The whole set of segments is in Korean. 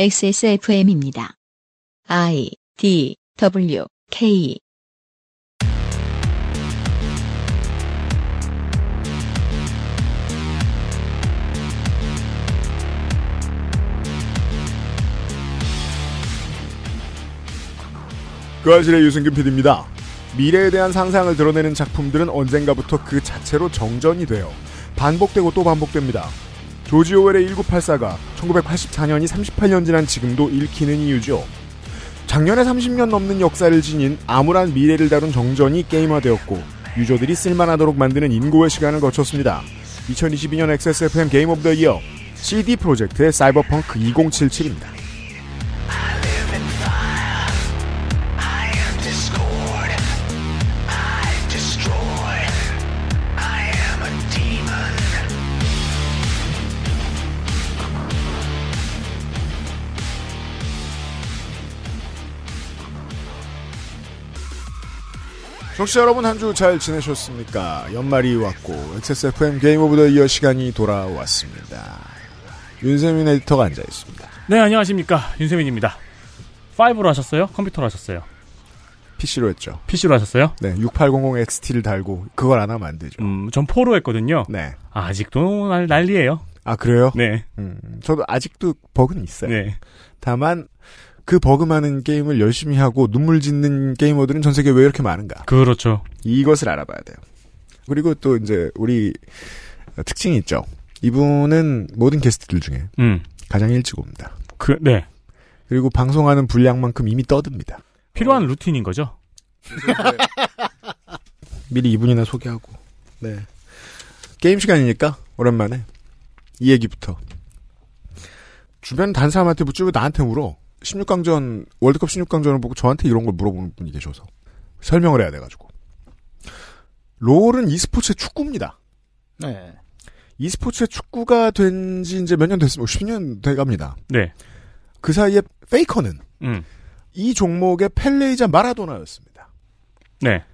XSFM입니다. I D W K 그 아실의 유승균 PD입니다. 미래에 대한 상상을 드러내는 작품들은 언젠가부터 그 자체로 정전이 돼요. 반복되고 또 반복됩니다. 조지 오웰의 1984가 1984년이 38년 지난 지금도 읽히는 이유죠. 작년에 30년 넘는 역사를 지닌 암울한 미래를 다룬 정전이 게임화되었고 유저들이 쓸만하도록 만드는 인고의 시간을 거쳤습니다. 2022년 XSFM Game of the Year CD 프로젝트의 사이버펑크 2077입니다. 청취자 여러분 한 주 잘 지내셨습니까? 연말이 왔고 XSFM Game of the Year 시간이 돌아왔습니다. 윤세민 에디터가 앉아 있습니다. 네, 안녕하십니까. 윤세민입니다. 5로 하셨어요? 컴퓨터로 하셨어요? PC로 했죠. PC로 하셨어요? 네, 6800XT를 달고 그걸 안 하면 안 되죠. 음, 전 4로 했거든요. 네. 아직도 날, 난리예요 아 그래요? 네. 음, 저도 아직도 버그는 있어요. 네. 다만 그 버그 많은 게임을 열심히 하고 눈물 짓는 게이머들은 전 세계에 왜 이렇게 많은가? 그렇죠. 이것을 알아봐야 돼요. 그리고 또 이제 우리 특징이 있죠. 이분은 모든 게스트들 중에 음. 가장 일찍 옵니다. 그, 네. 그리고 방송하는 분량만큼 이미 떠듭니다. 필요한 루틴인 거죠? 미리 이분이나 소개하고. 네. 게임 시간이니까 오랜만에 이 얘기부터. 주변 단 사람한테 묻지고 나한테 물어. 16강전 월드컵 16강전을 보고 저한테 이런 걸 물어보는 분이 계셔서 설명을 해야 돼가지고. 롤은 e스포츠의 축구입니다. 네. e스포츠의 축구가 된 지 이제 몇 년 됐습니다. 10년 돼갑니다. 네. 그 사이에 페이커는 음. 이 종목의 펠레이자 마라도나였습니다. 네.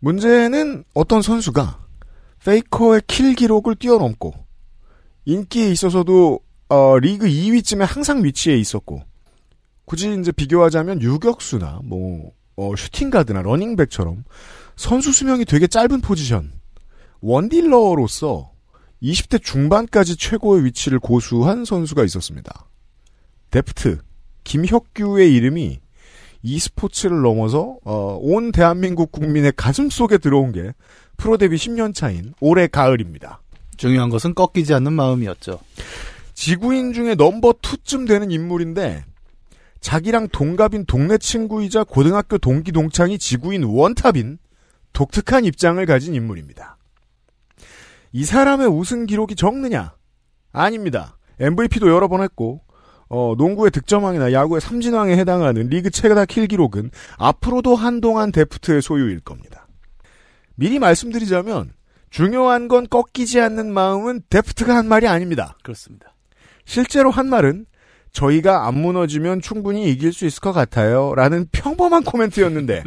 문제는 어떤 선수가 페이커의 킬 기록을 뛰어넘고 인기에 있어서도 어, 리그 2위쯤에 항상 위치해 있었고 굳이 이제 비교하자면 유격수나 뭐 어, 슈팅가드나 러닝백처럼 선수 수명이 되게 짧은 포지션 원딜러로서 20대 중반까지 최고의 위치를 고수한 선수가 있었습니다. 데프트 김혁규의 이름이 e스포츠를 넘어서 어, 온 대한민국 국민의 가슴 속에 들어온 게 프로 데뷔 10년 차인 올해 가을입니다. 중요한 것은 꺾이지 않는 마음이었죠. 지구인 중에 넘버 2쯤 되는 인물인데 자기랑 동갑인 동네 친구이자 고등학교 동기 동창이 지구인 원탑인 독특한 입장을 가진 인물입니다. 이 사람의 우승 기록이 적느냐? 아닙니다. MVP도 여러 번 했고 어, 농구의 득점왕이나 야구의 삼진왕에 해당하는 리그 최다 킬 기록은 앞으로도 한동안 데프트의 소유일 겁니다. 미리 말씀드리자면 중요한 건 꺾이지 않는 마음은 데프트가 한 말이 아닙니다. 그렇습니다. 실제로 한 말은 저희가 안 무너지면 충분히 이길 수 있을 것 같아요. 라는 평범한 코멘트였는데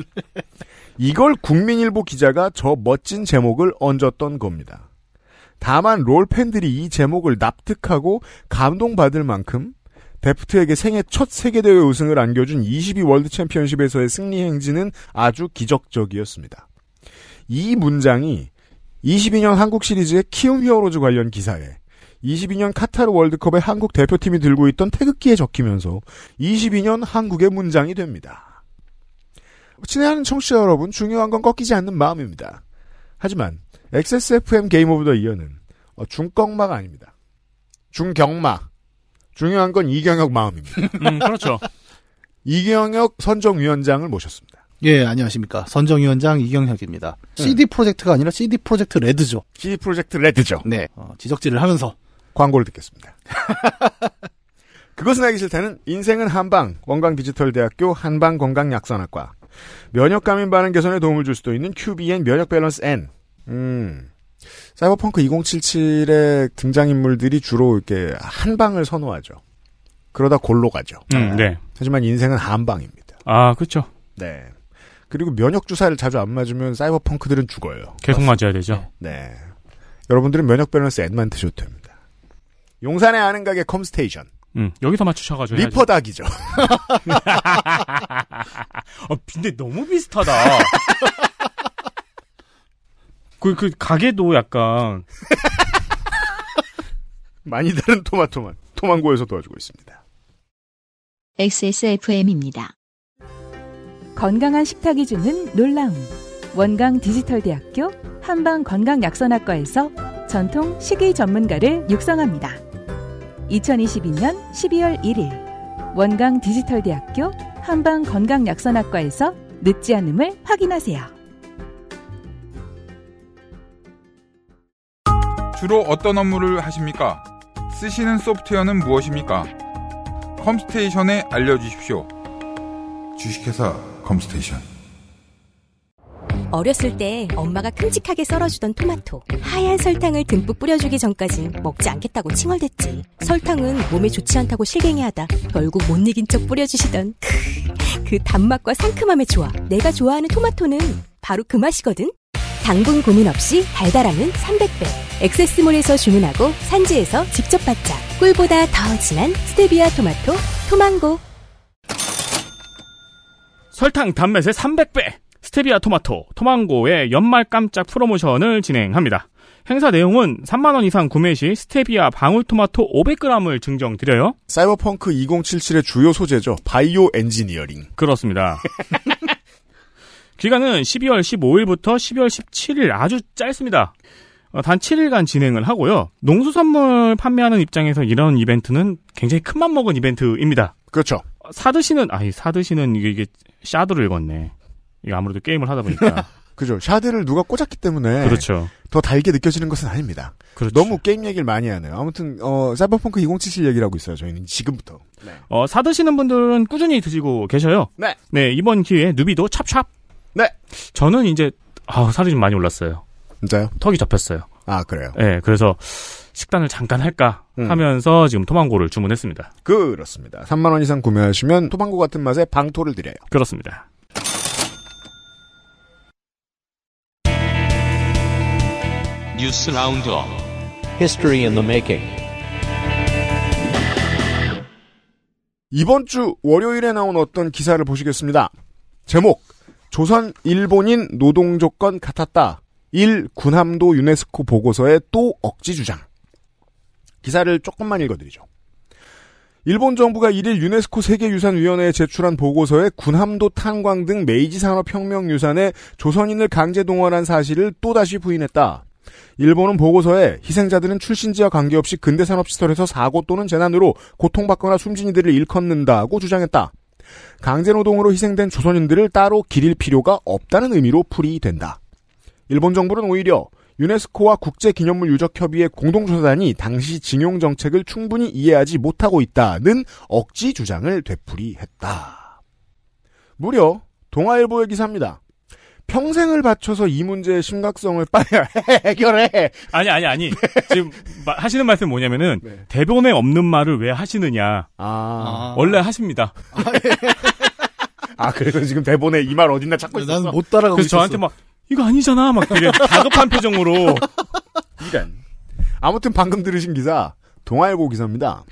이걸 국민일보 기자가 저 멋진 제목을 얹었던 겁니다. 다만 롤 팬들이 이 제목을 납득하고 감동받을 만큼 데프트에게 생애 첫 세계대회 우승을 안겨준 22 월드 챔피언십에서의 승리 행진은 아주 기적적이었습니다. 이 문장이 22년 한국 시리즈의 키움 히어로즈 관련 기사에 22년 카타르 월드컵의 한국 대표팀이 들고 있던 태극기에 적히면서 22년 한국의 문장이 됩니다. 친애하는 청취자 여러분, 중요한 건 꺾이지 않는 마음입니다. 하지만 XSFM Game of the Year는 어, 중꺾마가 아닙니다. 중경마. 중요한 건 이경혁 마음입니다. 음, 그렇죠. 이경혁 선정위원장을 모셨습니다. 예, 안녕하십니까. 선정위원장 이경혁입니다. CD 프로젝트가 아니라 CD 프로젝트 레드죠. CD 프로젝트 레드죠. 네. 어, 지적질을 하면서 광고를 듣겠습니다. 그것은 알기 싫다는 인생은 한방 원광 디지털대학교 한방 건강약선학과 면역과민 반응 개선에 도움을 줄 수도 있는 QBN 면역 밸런스 N. 음. 사이버펑크 2077의 등장인물들이 주로 이렇게 한방을 선호하죠. 그러다 골로 가죠. 음, 네. 하지만 인생은 한방입니다. 아, 그렇죠. 네. 그리고 면역 주사를 자주 안 맞으면 사이버펑크들은 죽어요. 계속 맞아야 되죠. 네. 여러분들은 면역 밸런스 N만 드셔도 됩니다. 용산의 아는 가게 컴스테이션. 음, 여기서 맞추셔가지고. ripperdoc이죠. 어, 근데 너무 비슷하다. 그, 그, 가게도 약간, 많이 다른 토마토만 토망고에서 도와주고 있습니다. XSFM입니다. 건강한 식탁이 주는 놀라움. 원광 디지털대학교 한방 건강약선학과에서 전통 식이 전문가를 육성합니다. 2022년 12월 1일 원광 디지털대학교 한방 건강약선학과에서 늦지 않음을 확인하세요. 주로 어떤 업무를 하십니까? 쓰시는 소프트웨어는 무엇입니까? 컴스테이션에 알려주십시오. 주식회사 컴스테이션. 어렸을 때 엄마가 큼직하게 썰어주던 토마토 하얀 설탕을 듬뿍 뿌려주기 전까진 먹지 않겠다고 칭얼댔지. 설탕은 몸에 좋지 않다고 실갱이하다 결국 못 이긴 척 뿌려주시던 크, 그 단맛과 상큼함의 조화. 내가 좋아하는 토마토는 바로 그 맛이거든. 당분 고민 없이 달달함은 300배. 엑세스몰에서 주문하고 산지에서 직접 받자. 꿀보다 더 진한 스테비아 토마토 토망고. 설탕 단맛의 300배! 스테비아 토마토, 토망고의 연말 깜짝 프로모션을 진행합니다. 행사 내용은 3만원 이상 구매 시 스테비아 방울토마토 500g을 증정드려요. 사이버펑크 2077의 주요 소재죠. 바이오 엔지니어링. 그렇습니다. 기간은 12월 15일부터 12월 17일 아주 짧습니다. 어, 단 7일간 진행을 하고요. 농수산물 판매하는 입장에서 이런 이벤트는 굉장히 큰맘 먹은 이벤트입니다. 그렇죠. 어, 사드시는 아니 사드시는 이게, 이게 샤드를 읽었네. 이거 아무래도 게임을 하다 보니까 그죠. 샤드를 누가 꽂았기 때문에 그렇죠. 더 달게 느껴지는 것은 아닙니다. 그렇죠. 너무 게임 얘기를 많이 하네요. 아무튼 어, 사이버펑크 2077 얘기를 하고 있어요. 저희는 지금부터. 어, 사드시는 분들은 꾸준히 드시고 계셔요. 네. 네 이번 기회에 newbie도 찹찹. 네. 저는 이제 아 살이 좀 많이 올랐어요. 진짜요? 턱이 접혔어요. 아 그래요. 네, 그래서 식단을 잠깐 할까 음. 하면서 지금 토망고를 주문했습니다. 그렇습니다. 3만 원 이상 구매하시면 토망고 같은 맛에 방토를 드려요. 그렇습니다. 뉴스 라운드업 History in the making. 이번 주 월요일에 나온 어떤 기사를 보시겠습니다. 제목 조선 일본인 노동 조건 같았다. 1. 군함도 유네스코 보고서에 또 억지 주장. 기사를 조금만 읽어드리죠. 일본 정부가 1일 유네스코 세계유산위원회에 제출한 보고서에 군함도 탄광 등 메이지 산업혁명 유산에 조선인을 강제 동원한 사실을 또다시 부인했다. 일본은 보고서에 희생자들은 출신지와 관계없이 근대 산업시설에서 사고 또는 재난으로 고통받거나 숨진 이들을 일컫는다고 주장했다. 강제노동으로 희생된 조선인들을 따로 기릴 필요가 없다는 의미로 풀이된다. 일본 정부는 오히려 유네스코와 국제기념물 유적협의회 공동조사단이 당시 징용 정책을 충분히 이해하지 못하고 있다는 억지 주장을 되풀이했다. 무려 동아일보의 기사입니다. 평생을 바쳐서 이 문제의 심각성을 빨리 해결해. 아니 아니 아니 지금 마- 하시는 말씀 뭐냐면은 네. 대본에 없는 말을 왜 하시느냐 아, 원래 하십니다. 아 그래서 지금 대본에 이 말 어딨나 찾고 있었어. 나는 못 따라가고 그래서 있었어. 저한테 막 이거 아니잖아 막 되게 다급한 표정으로 이런. 아무튼 방금 들으신 기사 동아일보 기사입니다.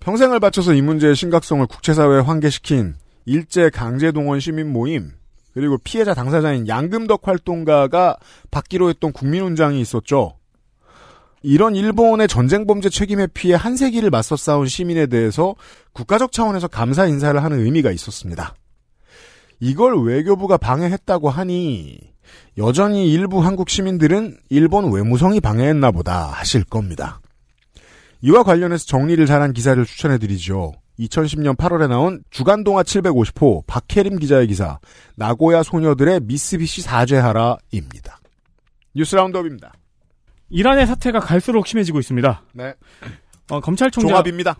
평생을 바쳐서 이 문제의 심각성을 국제사회에 환기시킨 일제 강제동원 시민 모임 그리고 피해자 당사자인 양금덕 활동가가 받기로 했던 국민훈장이 있었죠. 이런 일본의 전쟁 범죄 책임에 피해 한 세기를 맞서 싸운 시민에 대해서 국가적 차원에서 감사 인사를 하는 의미가 있었습니다. 이걸 외교부가 방해했다고 하니 여전히 일부 한국 시민들은 일본 외무성이 방해했나 보다 하실 겁니다. 이와 관련해서 정리를 잘한 기사를 추천해드리죠. 2010년 8월에 나온 주간동화 750호 박혜림 기자의 기사 나고야 소녀들의 미쓰비시 사죄하라입니다. 뉴스 라운드업입니다. 이란의 사태가 갈수록 심해지고 있습니다. 네. 어, 검찰총장 종합입니다.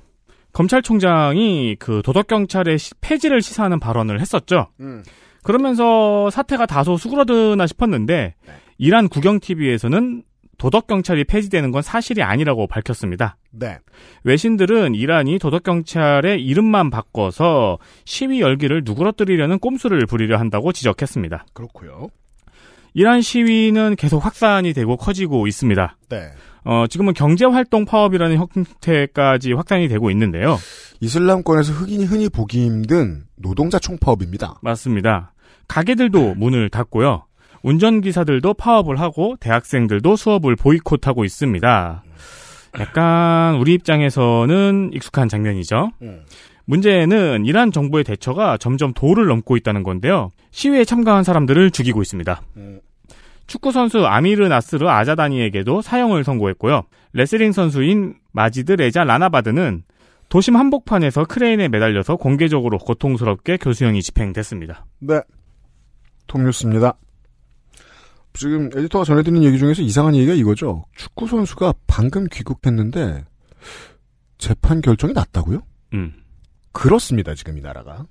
검찰총장이 그 도덕 경찰의 시- 폐지를 시사하는 발언을 했었죠. 음. 그러면서 사태가 다소 수그러드나 싶었는데 네. 이란 국영 TV에서는 도덕 경찰이 폐지되는 건 사실이 아니라고 밝혔습니다. 네. 외신들은 이란이 도덕 경찰의 이름만 바꿔서 시위 열기를 누그러뜨리려는 꼼수를 부리려 한다고 지적했습니다. 그렇고요. 이란 시위는 계속 확산이 되고 커지고 있습니다. 네. 어, 지금은 경제활동 파업이라는 형태까지 확산이 되고 있는데요. 이슬람권에서 흑인이 흔히 보기 힘든 노동자 총파업입니다. 맞습니다. 가게들도 문을 닫고요. 운전기사들도 파업을 하고 대학생들도 수업을 보이콧하고 있습니다. 약간 우리 입장에서는 익숙한 장면이죠. 문제는 이란 정부의 대처가 점점 도를 넘고 있다는 건데요. 시위에 참가한 사람들을 죽이고 있습니다. 축구 선수 아미르 나스르 아자다니에게도 사형을 선고했고요. 레슬링 선수인 마지드 레자 라나바드는 도심 한복판에서 크레인에 매달려서 공개적으로 고통스럽게 교수형이 집행됐습니다. 네. 톱뉴스입니다. 지금 에디터가 전해드린 얘기 중에서 이상한 얘기가 이거죠. 축구 선수가 방금 귀국했는데 재판 결정이 났다고요? 음. 그렇습니다. 지금 이 나라가.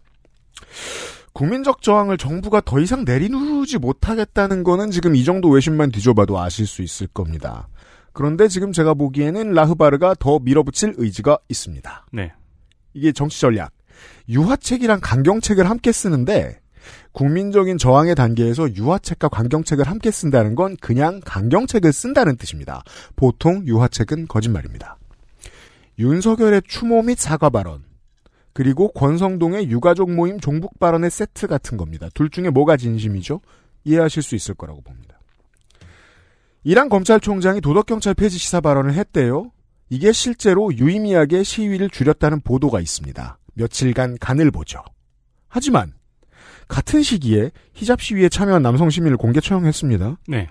국민적 저항을 정부가 더 이상 내리누르지 못하겠다는 거는 지금 이 정도 외신만 뒤져봐도 아실 수 있을 겁니다. 그런데 지금 제가 보기에는 라흐바르가 더 밀어붙일 의지가 있습니다. 네. 이게 정치 전략. 유화책이랑 강경책을 함께 쓰는데 국민적인 저항의 단계에서 유화책과 강경책을 함께 쓴다는 건 그냥 강경책을 쓴다는 뜻입니다. 보통 유화책은 거짓말입니다. 윤석열의 추모 및 사과 발언, 그리고 권성동의 유가족 모임 종북 발언의 세트 같은 겁니다. 둘 중에 뭐가 진심이죠? 이해하실 수 있을 거라고 봅니다. 이란 검찰총장이 도덕경찰 폐지 시사 발언을 했대요. 이게 실제로 유의미하게 시위를 줄였다는 보도가 있습니다. 며칠간 간을 보죠. 하지만 같은 시기에 히잡 시위에 참여한 남성 시민을 공개 처형했습니다. 네.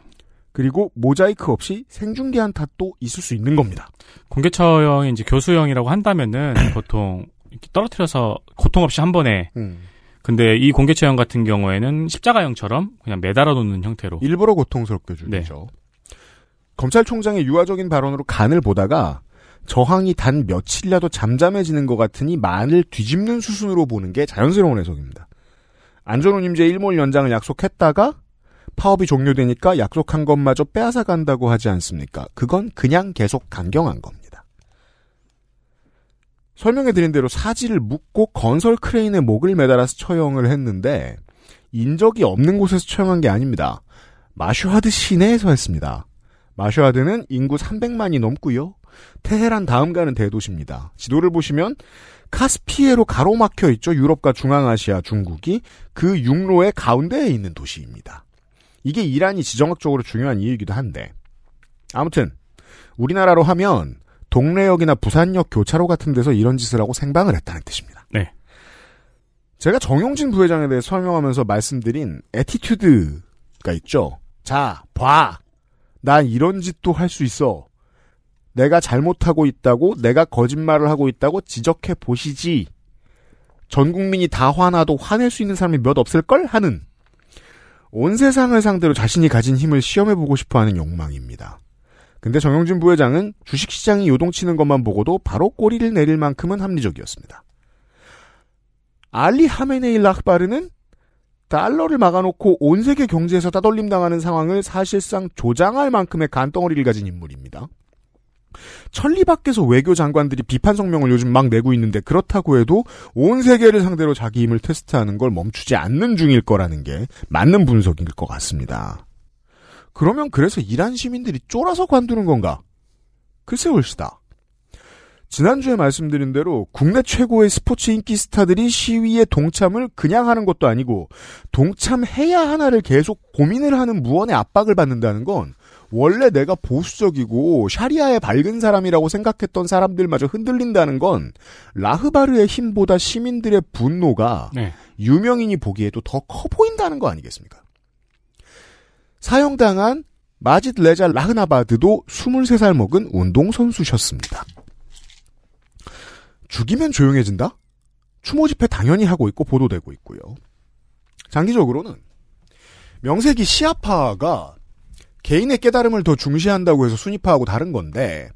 그리고 모자이크 없이 생중계한 탓도 있을 수 있는 겁니다. 공개 처형이 이제 교수형이라고 한다면은 보통 이렇게 떨어뜨려서 고통 없이 한 번에 음. 근데 이 공개 처형 같은 경우에는 십자가형처럼 그냥 매달아 놓는 형태로 일부러 고통스럽게 죽이죠. 검찰총장의 유화적인 발언으로 간을 보다가 저항이 단 며칠이라도 잠잠해지는 것 같으니 만을 뒤집는 수순으로 보는 게 자연스러운 해석입니다. 안전운 임제 일몰 연장을 약속했다가 파업이 종료되니까 약속한 것마저 빼앗아 간다고 하지 않습니까? 그건 그냥 계속 강경한 겁니다. 설명해 드린 대로 사지를 묶고 건설 크레인에 목을 매달아서 처형을 했는데 인적이 없는 곳에서 처형한 게 아닙니다. 마슈하드 시내에서 했습니다. 마슈하드는 인구 300만이 넘고요. 테헤란 다음 가는 대도시입니다. 지도를 보시면 카스피해로 가로막혀 있죠. 유럽과 중앙아시아, 중국이 그 육로의 가운데에 있는 도시입니다. 이게 이란이 지정학적으로 중요한 이유이기도 한데 아무튼 우리나라로 하면 동래역이나 부산역 교차로 같은 데서 이런 짓을 하고 생방을 했다는 뜻입니다. 네. 제가 정용진 부회장에 대해 설명하면서 말씀드린 attitude가 있죠. 자, 봐. 난 이런 짓도 할 수 있어. 내가 잘못하고 있다고, 내가 거짓말을 하고 있다고 지적해 보시지. 전 국민이 다 화나도 화낼 수 있는 사람이 몇 없을걸? 하는 온 세상을 상대로 자신이 가진 힘을 시험해 보고 싶어 하는 욕망입니다. 근데 정영진 부회장은 주식시장이 요동치는 것만 보고도 바로 꼬리를 내릴 만큼은 합리적이었습니다. 알리 하메네이 라흐바르는 달러를 막아놓고 온 세계 경제에서 따돌림 당하는 상황을 사실상 조장할 만큼의 간덩어리를 가진 인물입니다. 천리 밖에서 외교 장관들이 비판 성명을 요즘 막 내고 있는데 그렇다고 해도 온 세계를 상대로 자기 힘을 테스트하는 걸 멈추지 않는 중일 거라는 게 맞는 분석일 것 같습니다. 그러면 그래서 이란 시민들이 쫄아서 관두는 건가? 글쎄 올시다. 지난주에 말씀드린 대로 국내 최고의 스포츠 인기 스타들이 시위에 동참을 그냥 하는 것도 아니고 동참해야 하나를 계속 고민을 하는 무언의 압박을 받는다는 건 원래 내가 보수적이고 샤리아에 밝은 사람이라고 생각했던 사람들마저 흔들린다는 건 라흐바르의 힘보다 시민들의 분노가 네. 유명인이 보기에도 더 커 보인다는 거 아니겠습니까? 사형당한 마짓 레자 라흐나바드도 23살 먹은 운동선수셨습니다. 죽이면 조용해진다? 추모 집회 당연히 하고 있고 보도되고 있고요. 장기적으로는 명색이 시아파가 개인의 깨달음을 더 중시한다고 해서 순위파하고 다른 건데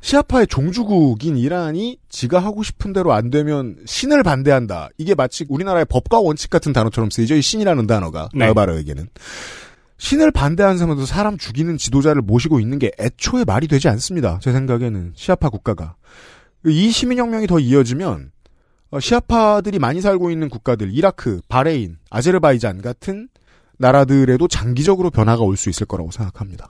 시아파의 종주국인 이란이 지가 하고 싶은 대로 안 되면 신을 반대한다. 이게 마치 우리나라의 법과 원칙 같은 단어처럼 쓰이죠. 이 신이라는 단어가 네. 라바르에게는 신을 반대하는 사람도 사람 죽이는 지도자를 모시고 있는 게 애초에 말이 되지 않습니다. 제 생각에는 시아파 국가가 이 시민혁명이 더 이어지면 어, 시아파들이 많이 살고 있는 국가들 이라크, 바레인, 아제르바이잔 같은 나라들에도 장기적으로 변화가 올 수 있을 거라고 생각합니다.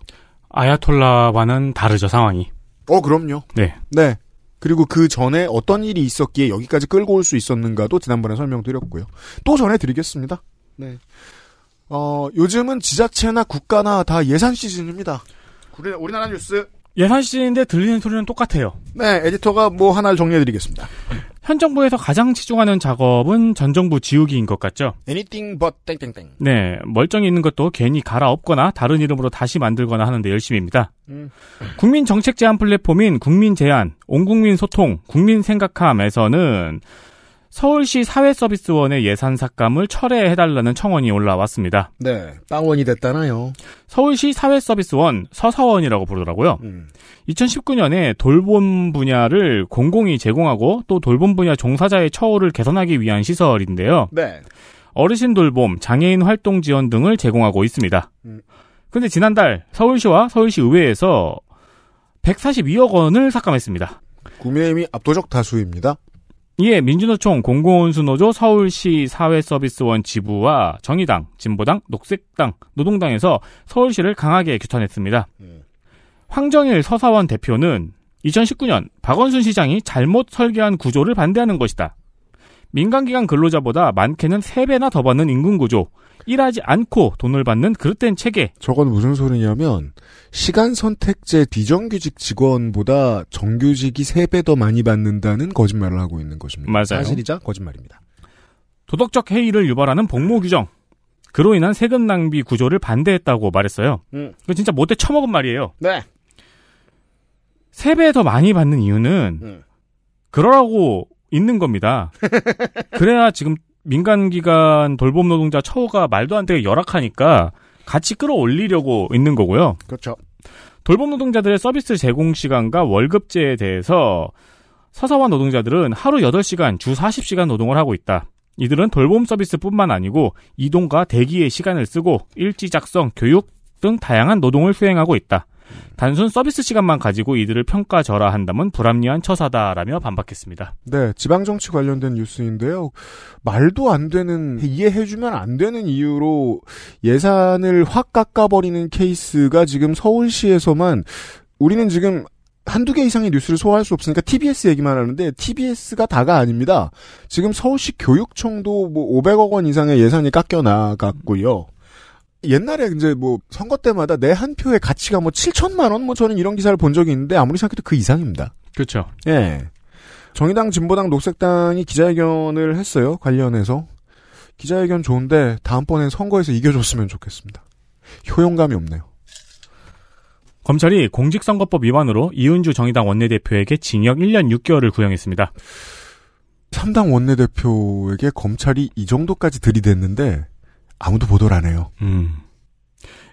아야톨라와는 다르죠, 상황이. 어, 그럼요. 네. 네. 그리고 그 전에 어떤 일이 있었기에 여기까지 끌고 올 수 있었는가도 지난번에 설명드렸고요. 또 전해드리겠습니다. 네. 어, 요즘은 지자체나 국가나 다 예산 시즌입니다. 우리, 우리나라 뉴스. 예산 시즌인데 들리는 소리는 똑같아요. 네, 에디터가 뭐 하나를 정리해드리겠습니다. 현 정부에서 가장 치중하는 작업은 전 정부 지우기인 것 같죠. Anything but 땡땡땡. 네, 멀쩡히 있는 것도 괜히 갈아엎거나 다른 이름으로 다시 만들거나 하는데 열심입니다. 음. 국민 정책 제안 플랫폼인 국민 제안, 온국민 소통, 국민 생각함에서는 서울시 사회서비스원의 예산 삭감을 철회해달라는 청원이 올라왔습니다. 네, 빵원이 됐다나요. 서울시 사회서비스원 서사원이라고 부르더라고요. 음. 2019년에 돌봄 분야를 공공이 제공하고 또 돌봄 분야 종사자의 처우를 개선하기 위한 시설인데요. 네. 어르신 돌봄, 장애인 활동 지원 등을 제공하고 있습니다. 음. 근데 지난달 서울시와 서울시 의회에서 142억 원을 삭감했습니다. 국민의힘이 압도적 다수입니다. 이에 민주노총 공공운수노조 서울시 사회서비스원 지부와 정의당, 진보당, 녹색당, 노동당에서 서울시를 강하게 규탄했습니다. 음. 황정일 서사원 대표는 2019년 박원순 시장이 잘못 설계한 구조를 반대하는 것이다. 민간기관 근로자보다 많게는 3배나 더 받는 임금 구조, 일하지 않고 돈을 받는 그릇된 체계. 저건 무슨 소리냐면 시간 선택제 비정규직 직원보다 정규직이 3배 더 많이 받는다는 거짓말을 하고 있는 것입니다. 맞아요. 사실이자 거짓말입니다. 도덕적 해이를 유발하는 복무 규정. 그로 인한 세금 낭비 구조를 반대했다고 말했어요. 음. 이거 진짜 못돼 처먹은 말이에요. 네. 3배 더 많이 받는 이유는 음. 그러라고 있는 겁니다. 그래야 지금 민간기관 돌봄 노동자 처우가 말도 안 되게 열악하니까 같이 끌어올리려고 있는 거고요. 그렇죠. 돌봄 노동자들의 서비스 제공 시간과 월급제에 대해서 서사원 노동자들은 하루 8시간, 주 40시간 노동을 하고 있다. 이들은 돌봄 서비스뿐만 아니고 이동과 대기의 시간을 쓰고 일지 작성, 교육 등 다양한 노동을 수행하고 있다. 단순 서비스 시간만 가지고 이들을 평가절하한다면 불합리한 처사다라며 반박했습니다. 네, 지방 정치 관련된 뉴스인데요. 말도 안 되는, 이해해주면 안 되는 이유로 예산을 확 깎아버리는 케이스가 지금 서울시에서만, 우리는 지금 한두 개 이상의 뉴스를 소화할 수 없으니까 TBS 얘기만 하는데, TBS가 다가 아닙니다. 지금 서울시 교육청도 뭐 500억 원 이상의 예산이 깎여 나갔고요. 옛날에 이제 뭐 선거 때마다 내 한 표의 가치가 뭐 7천만 원 뭐 저는 이런 기사를 본 적이 있는데 아무리 생각해도 그 이상입니다. 그렇죠. 예. 정의당, 진보당, 녹색당이 기자회견을 했어요. 관련해서. 기자회견 좋은데 다음번엔 선거에서 이겨줬으면 좋겠습니다. 효용감이 없네요. 검찰이 공직선거법 위반으로 이은주 정의당 원내대표에게 징역 1년 6개월을 구형했습니다. 3당 원내대표에게 검찰이 이 정도까지 들이댔는데 아무도 보도를 안 해요. 음.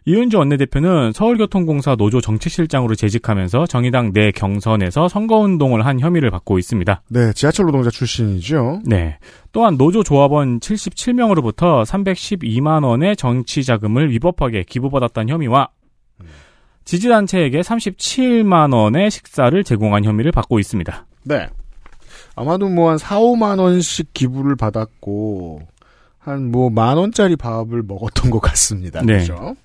이은주 원내대표는 서울교통공사 노조 정책실장으로 재직하면서 정의당 내 경선에서 선거운동을 한 혐의를 받고 있습니다. 네, 지하철 노동자 출신이죠. 네. 또한 노조 조합원 77명으로부터 312만 원의 정치 자금을 위법하게 기부받았다는 혐의와 지지단체에게 37만 원의 식사를 제공한 혐의를 받고 있습니다. 네. 아마도 뭐 한 4, 5만 원씩 기부를 받았고 한 뭐 만 원짜리 밥을 먹었던 것 같습니다. 네. 그죠?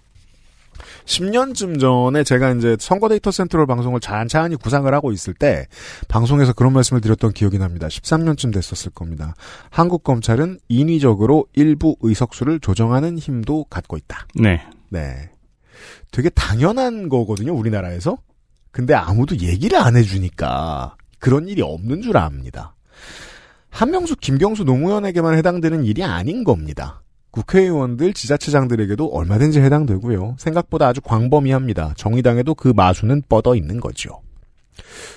10년쯤 전에 제가 이제 선거 데이터 센트럴 방송을 잔잔히 구상을 하고 있을 때 방송에서 그런 말씀을 드렸던 기억이 납니다. 13년쯤 됐었을 겁니다. 한국 검찰은 인위적으로 일부 의석수를 조정하는 힘도 갖고 있다. 네. 네. 되게 당연한 거거든요, 우리나라에서. 근데 아무도 얘기를 안 해주니까 그런 일이 없는 줄 압니다. 한명숙, 김경수 노무현에게만 해당되는 일이 아닌 겁니다. 국회의원들, 지자체장들에게도 얼마든지 해당되고요. 생각보다 아주 광범위합니다. 정의당에도 그 마수는 뻗어 있는 거죠.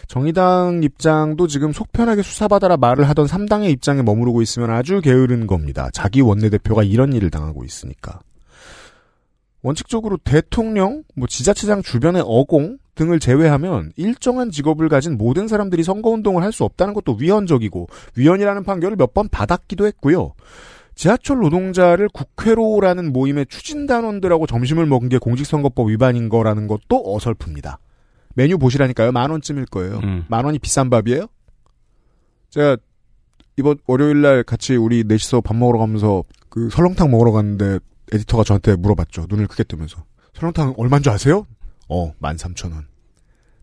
정의당 입장도 지금 속편하게 수사받아라 말을 하던 3당의 입장에 머무르고 있으면 아주 게으른 겁니다. 자기 원내대표가 이런 일을 당하고 있으니까. 원칙적으로 대통령, 뭐 지자체장 주변의 어공 등을 제외하면 일정한 직업을 가진 모든 사람들이 선거운동을 할 수 없다는 것도 위헌적이고 위헌이라는 판결을 몇 번 받았기도 했고요. 지하철 노동자를 국회로라는 모임의 추진단원들하고 점심을 먹은 게 공직선거법 위반인 거라는 것도 어설픕니다. 메뉴 보시라니까요. 만 원쯤일 거예요. 음. 만 원이 비싼 밥이에요? 제가 이번 월요일 날 같이 우리 넷이서 밥 먹으러 가면서 그 설렁탕 먹으러 갔는데 에디터가 저한테 물어봤죠. 눈을 크게 뜨면서. 설렁탕 얼마인 줄 아세요? 어, 13,000원.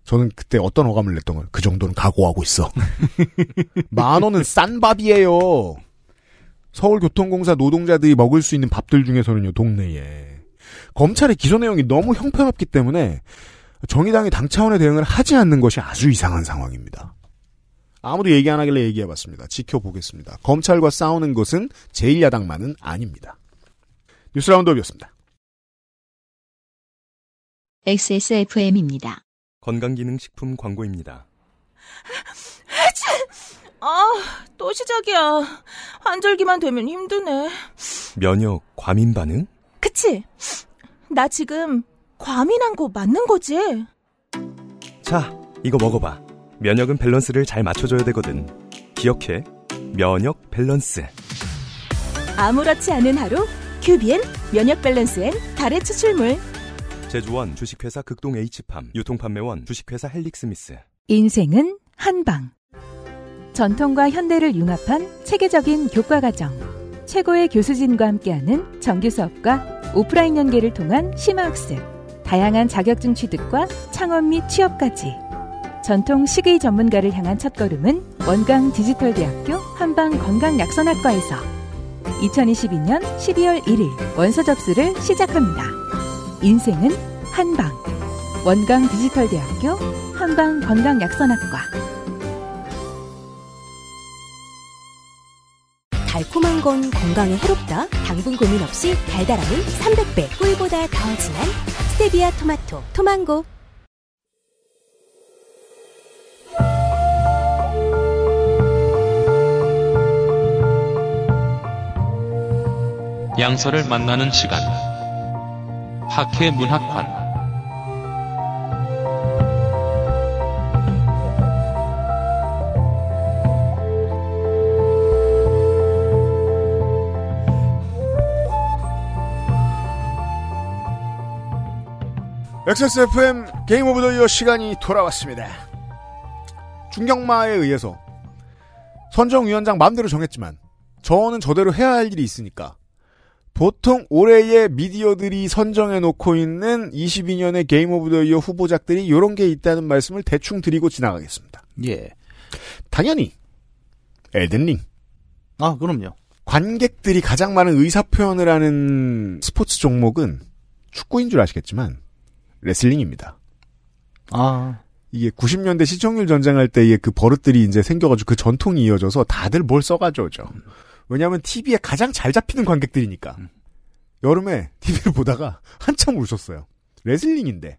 저는 그때 어떤 어감을 냈던 거예요. 그 정도는 각오하고 있어. 만 원은 싼 밥이에요. 서울교통공사 노동자들이 먹을 수 있는 밥들 중에서는요, 동네에. 검찰의 기소 내용이 너무 형편없기 때문에 정의당이 당 차원의 대응을 하지 않는 것이 아주 이상한 상황입니다. 아무도 얘기 안 하길래 얘기해봤습니다. 지켜보겠습니다. 검찰과 싸우는 것은 제1야당만은 아닙니다. 뉴스 라운드업이었습니다. XSFM입니다. 건강기능식품 광고입니다. 아, 또 시작이야. 환절기만 되면 힘드네. 면역 과민 반응? 그치? 나 지금 과민한 거 맞는 거지? 자, 이거 먹어봐. 면역은 밸런스를 잘 맞춰줘야 되거든. 기억해. 면역 밸런스. 아무렇지 않은 하루, 큐비엔 면역 밸런스 N 다래 추출물. 제조원 주식회사 극동 H팜, 유통판매원 주식회사 헬릭스미스. 인생은 한방. 전통과 현대를 융합한 체계적인 교과 과정. 최고의 교수진과 함께하는 정규 수업과 오프라인 연계를 통한 심화학습. 다양한 자격증 취득과 창업 및 취업까지. 전통 식의 전문가를 향한 첫걸음은 원광 디지털대학교 한방 건강약선학과에서 2022년 12월 1일 원서 접수를 시작합니다. 인생은 한방. 원광 디지털대학교 한방 건강약선학과. 달콤한 건 건강에 해롭다. 당분 고민 없이 달달함은 300배. 꿀보다 더 진한 스테비아 토마토, 토망고. 양서를 만나는 시간. 학회 문학관. XSFM Game of the Year 시간이 돌아왔습니다. 중경마에 의해서 선정위원장 마음대로 정했지만 저는 저대로 해야 할 일이 있으니까 보통 올해의 미디어들이 선정해 놓고 있는 22년의 Game of the Year 후보작들이 이런 게 있다는 말씀을 대충 드리고 지나가겠습니다. 예. 당연히 Elden Ring 아, 그럼요. 관객들이 가장 많은 의사 표현을 하는 스포츠 종목은 축구인 줄 아시겠지만 레슬링입니다. 아, 이게 90년대 시청률 전쟁할 때의 그 버릇들이 이제 생겨가지고 그 전통이 이어져서 다들 뭘 써가져오죠. 왜냐하면 TV에 가장 잘 잡히는 관객들이니까. 여름에 TV를 보다가 한참 웃었어요. 레슬링인데.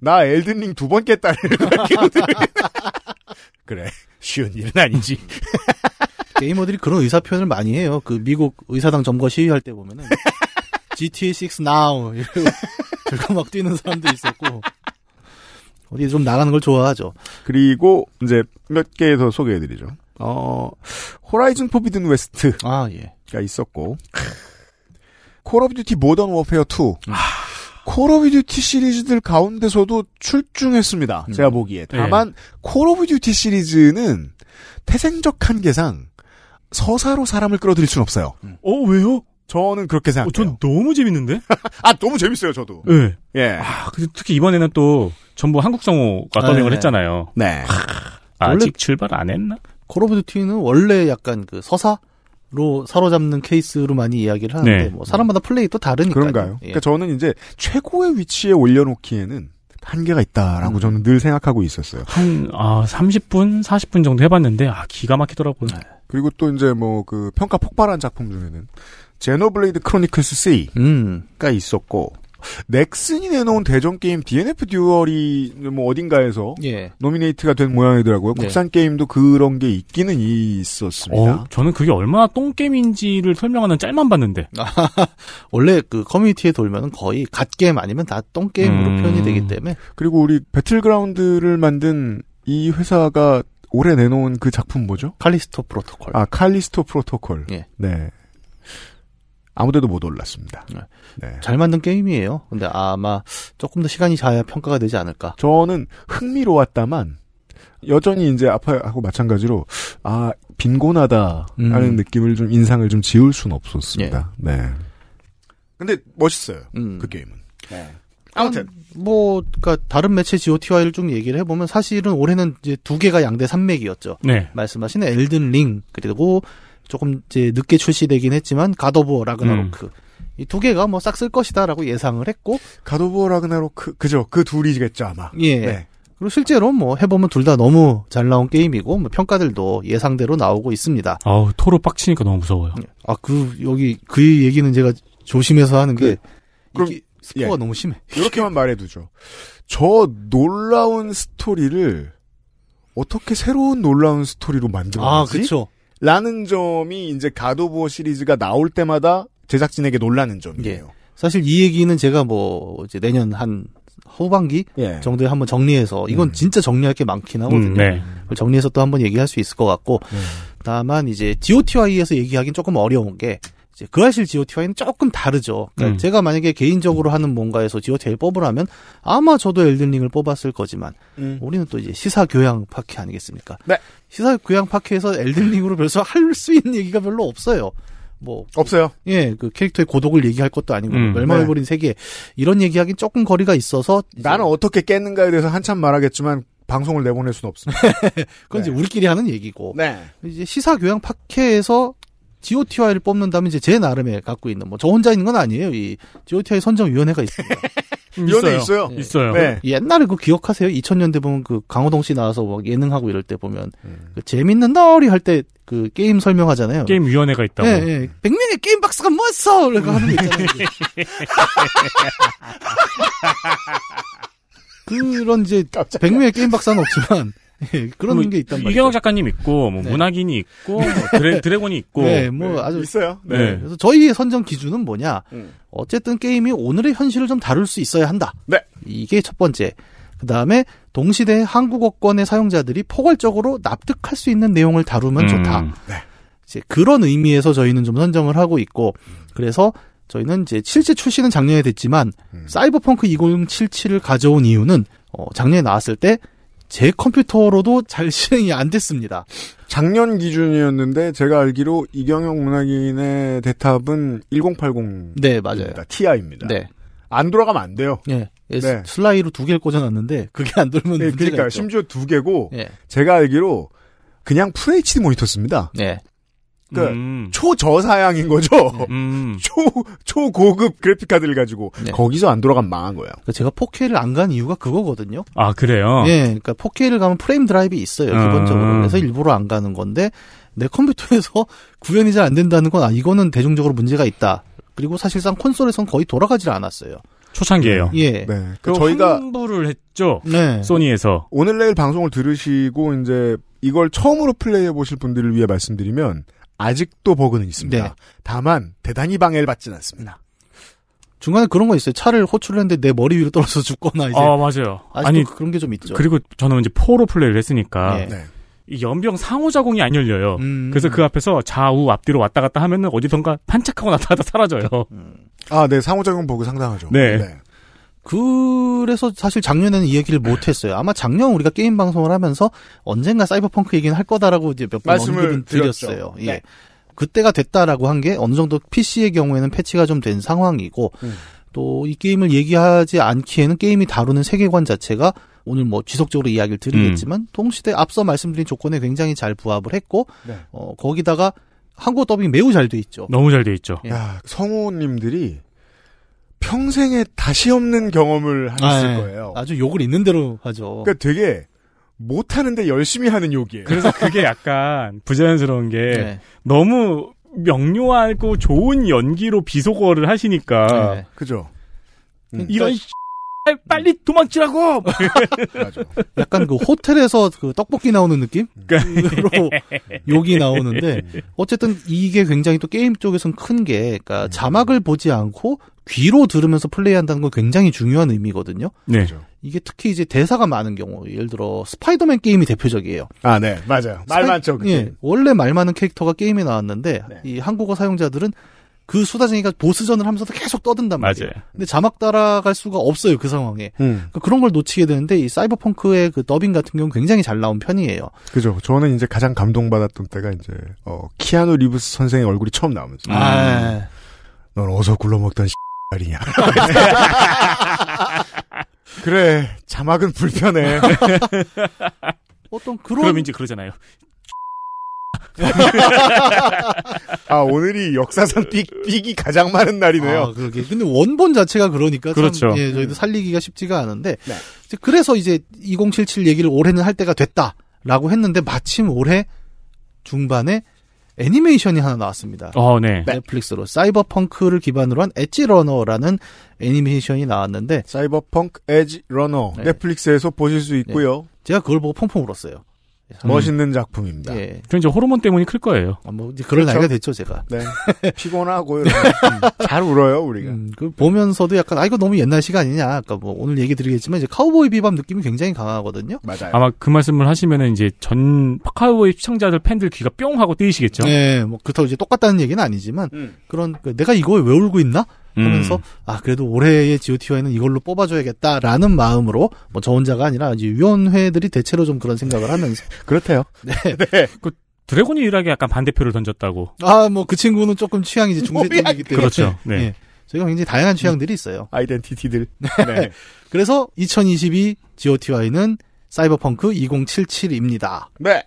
나 엘든링 두번 깼다는 관객들. 그래. 쉬운 일은 아니지. 게이머들이 그런 의사 표현을 많이 해요. 그 미국 의사당 점거 시위할 때 보면은 GTA 6 now 이러고 들고 막 뛰는 사람도 있었고 어디 좀 나가는 걸 좋아하죠. 그리고 이제 몇 개 더 소개해드리죠. 어, Horizon Forbidden West가 아, 예. 있었고, Call of Duty Modern Warfare 2. Call of Duty 시리즈들 가운데서도 출중했습니다. 제가 보기에. 다만, Call of Duty 시리즈는 태생적 한계상 서사로 사람을 끌어들일 순 없어요. 어, 왜요? 저는 그렇게 어, 생각해요. 전 너무 재밌는데? 아, 너무 재밌어요, 저도. 네. 예. 아, 특히 이번에는 또 전부 한국 성우가 더빙을 네. 했잖아요. 네. 아직 원래- 출발 안 했나? Call of Duty는 원래 약간 그 서사로 사로잡는 케이스로 많이 이야기를 하는데 네. 뭐 사람마다 플레이 또 다르니까요. 그런가요? 예. 그러니까 저는 이제 최고의 위치에 올려놓기에는 한계가 있다라고 음. 저는 늘 생각하고 있었어요. 한, 아, 30분, 40분 정도 해봤는데, 아, 기가 막히더라고요. 그리고 또 이제 뭐 그 평가 폭발한 작품 중에는 Xenoblade Chronicles 3가 음. 있었고 넥슨이 내놓은 대전 게임 DNF Duel이 뭐 어딘가에서 예. 노미네이트가 된 모양이더라고요. 네. 국산 게임도 그런 게 있기는 있었습니다. 어, 저는 그게 얼마나 똥 게임인지를 설명하는 짤만 봤는데. 원래 그 커뮤니티에 돌면은 거의 god 게임 아니면 다 똥 게임으로 음. 표현이 되기 때문에 그리고 우리 배틀그라운드를 만든 이 회사가 올해 내놓은 그 작품 뭐죠? 칼리스토 프로토콜. 아 칼리스토 프로토콜. 예. 네. 아무데도 못 올랐습니다. 네. 네. 잘 만든 게임이에요. 근데 아마 조금 더 시간이 자야 평가가 되지 않을까. 저는 흥미로웠다만 여전히 이제 아파하고 마찬가지로 아 빈곤하다 하는 음. 느낌을 좀 인상을 좀 지울 수는 없었습니다. 네. 근데 멋있어요. 음. 그 게임은. 아무튼 뭐 그러니까 다른 매체 GOTY를 좀 얘기를 해보면 사실은 올해는 이제 두 개가 양대 산맥이었죠. 네. 말씀하신 엘든 링 그리고 조금 이제 늦게 출시되긴 했지만 가더버 라그나로크 이두 개가 뭐 싹 쓸 것이다라고 예상을 했고 가도보 라그나로크 그죠 그 둘이겠죠 아마. 예. 네. 그리고 실제로 뭐 해보면 둘 다 너무 잘 나온 게임이고 뭐 평가들도 예상대로 나오고 있습니다. 아우 토로 빡치니까 너무 무서워요. 아 그 여기 그 얘기는 제가 조심해서 하는 게 그럼 이게 스포가 예. 너무 심해. 이렇게만 말해두죠. 저 놀라운 스토리를 어떻게 새로운 놀라운 스토리로 만들었지? 아 그렇죠. 라는 점이 이제 가도부어 시리즈가 나올 때마다 제작진에게 놀라는 점이에요. 사실 이 얘기는 제가 뭐 이제 내년 한 후반기 예. 정도에 한번 정리해서 이건 진짜 정리할 게 많긴 하거든요. 음, 네. 정리해서 또 한번 얘기할 수 있을 것 같고 다만 이제 GOTY에서 얘기하기는 조금 어려운 게 이제 그 아실 GOTY는 조금 다르죠. 그러니까 음. 제가 만약에 개인적으로 하는 뭔가에서 GOTY를 뽑으라면 아마 저도 엘든링을 뽑았을 거지만 음. 우리는 또 이제 시사 교양 파케 아니겠습니까? 네. 시사 교양 파케에서 엘든링으로 별로 할 수 있는 얘기가 별로 없어요. 뭐 없어요. 예, 그 캐릭터의 고독을 얘기할 것도 아니고 음, 멸망해버린 세계 이런 얘기하긴 조금 거리가 있어서 나는 어떻게 깼는가에 대해서 한참 말하겠지만 방송을 내보낼 수는 없습니다. 그건 이제 우리끼리 하는 얘기고 네. 이제 시사 교양 파케에서 GOTY를 뽑는다면 이제 제 나름에 갖고 있는 뭐 저 혼자 있는 건 아니에요. 이 GOTY 선정위원회가 있습니다. 위원회 있어요. 예. 있어요. 네. 옛날에 그 기억하세요? 2000년대 보면 그 강호동 씨 나와서 막 예능하고 이럴 때 보면 음. 그 재밌는 널이 할때 그 게임 설명하잖아요. 게임 위원회가 있다고. 예, 예. 백명의 게임 박스가 뭐였어? 그러니까 하는 거 있잖아요. 그런 이제 백명의 게임 박사는 없지만 예, 그런 뭐 게 있단 말이에요. 이경혁 작가님 있고 뭐 네. 문학인이 있고 뭐 드래, 드래곤이 있고 네, 뭐 아주 있어요. 네. 그래서 저희의 선정 기준은 뭐냐? 음. 어쨌든 게임이 오늘의 현실을 좀 다룰 수 있어야 한다. 네. 이게 첫 번째. 그 다음에 동시대 한국어권의 사용자들이 포괄적으로 납득할 수 있는 내용을 다루면 음. 좋다. 이제 그런 의미에서 저희는 좀 선정을 하고 있고, 그래서 저희는 이제 실제 출시는 작년에 됐지만, 음. 사이버펑크 2077을 가져온 이유는, 어, 작년에 나왔을 때, 제 컴퓨터로도 잘 실행이 안 됐습니다. 작년 기준이었는데 제가 알기로 이경영 문학인의 대탑은 1080 네, 맞아요. TI입니다. 네. 안 돌아가면 안 돼요. 예. 예, 네. 슬라이로 두 개를 꽂아놨는데, 그게 안 돌면 네, 그러니까 있죠. 심지어 두 개고 예. 제가 알기로 그냥 FHD 모니터 씁니다. 네. 그러니까 음. 초저사양인 거죠. 음. 초 초고급 그래픽 카드를 가지고 네. 거기서 안 돌아가면 망한 거예요. 그러니까 제가 4K를 안 간 이유가 그거거든요. 아 그래요. 예, 그러니까 4K를 가면 프레임 drop이 있어요, 음. 기본적으로. 그래서 일부러 안 가는 건데, 내 컴퓨터에서 구현이 잘 안 된다는 건, 아, 이거는 대중적으로 문제가 있다. 그리고 사실상 콘솔에선 거의 돌아가질 않았어요. 초창기예요. 예. 네. 그 저희가 환불을 했죠. 네. 소니에서. 오늘 내일 방송을 들으시고 이제 이걸 처음으로 플레이해 보실 분들을 위해 말씀드리면 아직도 버그는 있습니다. 네. 다만 대단히 방해를 받진 않습니다. 중간에 그런 거 있어요. 차를 호출을 했는데 내 머리 위로 떨어져 죽거나 이제. 아 맞아요. 아직도 아니 그런 게 좀 있죠. 그리고 저는 이제 포로 플레이를 했으니까 예. 네. 이 연병 상호작용이 안 열려요. 음. 그래서 그 앞에서 좌우 앞뒤로 왔다 갔다 하면은 어디선가 반짝하고 나타나다 사라져요. 아, 네. 상호작용 버그 상당하죠. 네. 그래서 사실 작년에는 이 얘기를 못 했어요. 아마 작년 우리가 게임 방송을 하면서 언젠가 사이버펑크 얘기는 할 거다라고 이제 몇번 말씀을 언급은. 드렸어요. 네. 예. 그때가 됐다라고 한 게 어느 정도 PC의 경우에는 패치가 좀 된 상황이고 음. 또이 게임을 얘기하지 않기에는 게임이 다루는 세계관 자체가 오늘 뭐 지속적으로 이야기를 드리겠지만 음. 동시대 앞서 말씀드린 조건에 굉장히 잘 부합을 했고 네. 어, 거기다가 한국어 더빙이 매우 잘 돼 있죠. 너무 잘 돼 있죠. 예. 야, 성우님들이 평생에 다시 없는 경험을 하셨을 아, 예. 거예요. 아주 욕을 있는 대로 하죠. 그러니까 되게 못하는데 열심히 하는 욕이에요. 그래서 그게 약간 부자연스러운 게 네. 너무 명료하고 좋은 연기로 비속어를 하시니까 네. 그죠? 이런 빨리 도망치라고. 맞아. 약간 그 호텔에서 그 떡볶이 나오는 느낌? 그러니까 으로 욕이 나오는데 어쨌든 이게 굉장히 또 게임 쪽에선 큰 게 그러니까 자막을 보지 않고 귀로 들으면서 플레이한다는 건 굉장히 중요한 의미거든요. 네. 이게 특히 이제 대사가 많은 경우 예를 들어 스파이더맨 게임이 대표적이에요. 아, 네. 맞아요. 말 스파이- 많죠. 그게. 예, 원래 말 많은 캐릭터가 게임에 나왔는데 네. 이 한국어 사용자들은 그 수다쟁이가 보스전을 하면서도 계속 떠든단 말이에요. 맞아요. 근데 자막 따라갈 수가 없어요 그 상황에. 음. 그러니까 그런 걸 놓치게 되는데 이 사이버펑크의 그 더빙 같은 경우는 굉장히 잘 나온 편이에요. 그죠. 저는 이제 가장 감동받았던 때가 이제, 어, 키아누 리브스 선생의 얼굴이 처음 나오면서. 아, 넌 어서 굴러먹던 말이냐. 그래 자막은 불편해. 어떤 그런 그럼 이제 그러잖아요. 아 오늘이 역사상 삑 삑이 가장 많은 날이네요. 아, 그러게. 근데 원본 자체가 그러니까 그렇죠. 참, 예, 저희도 살리기가 쉽지가 않은데 네. 이제 그래서 이제 2077 얘기를 올해는 할 때가 됐다라고 했는데 마침 올해 중반에 애니메이션이 하나 나왔습니다. 어, 네. 넷플릭스로 사이버펑크를 기반으로 한 Edgerunner라는 애니메이션이 나왔는데 사이버펑크 Edgerunner 네. 넷플릭스에서 보실 수 있고요. 제가 그걸 보고 펑펑 울었어요. 멋있는 작품입니다. 예. 그 이제 호르몬 때문이 클 거예요. 아, 뭐 이제 그럴 그렇죠. 나이가 됐죠, 제가. 네. 피곤하고 이러면 잘 울어요 우리가. 음, 그 보면서도 약간 아 이거 너무 옛날 식 아니냐. 아까 뭐 오늘 얘기 드리겠지만 이제 Cowboy Bebop 느낌이 굉장히 강하거든요. 맞아요. 아마 그 말씀을 하시면은 이제 전 카우보이 시청자들 팬들 귀가 뿅 하고 뜨이시겠죠. 네, 뭐 그렇다고 이제 똑같다는 얘기는 아니지만 음. 그런 그 내가 이거에 왜 울고 있나 하면서 음. 아 그래도 올해의 GOTY는 이걸로 뽑아줘야겠다라는 마음으로 뭐 저 혼자가 아니라 이제 위원회들이 대체로 좀 그런 생각을 하면서 그렇대요. 네. 드래곤이 유일하게 약간 반대표를 던졌다고. 아 뭐 그 친구는 조금 취향이 이제 중세적이기 때문에 그렇죠. 네. 예. 저희가 굉장히 다양한 취향들이 있어요. 아이덴티티들. 네. 그래서 2022 GOTY는 사이버펑크 2077입니다. 네.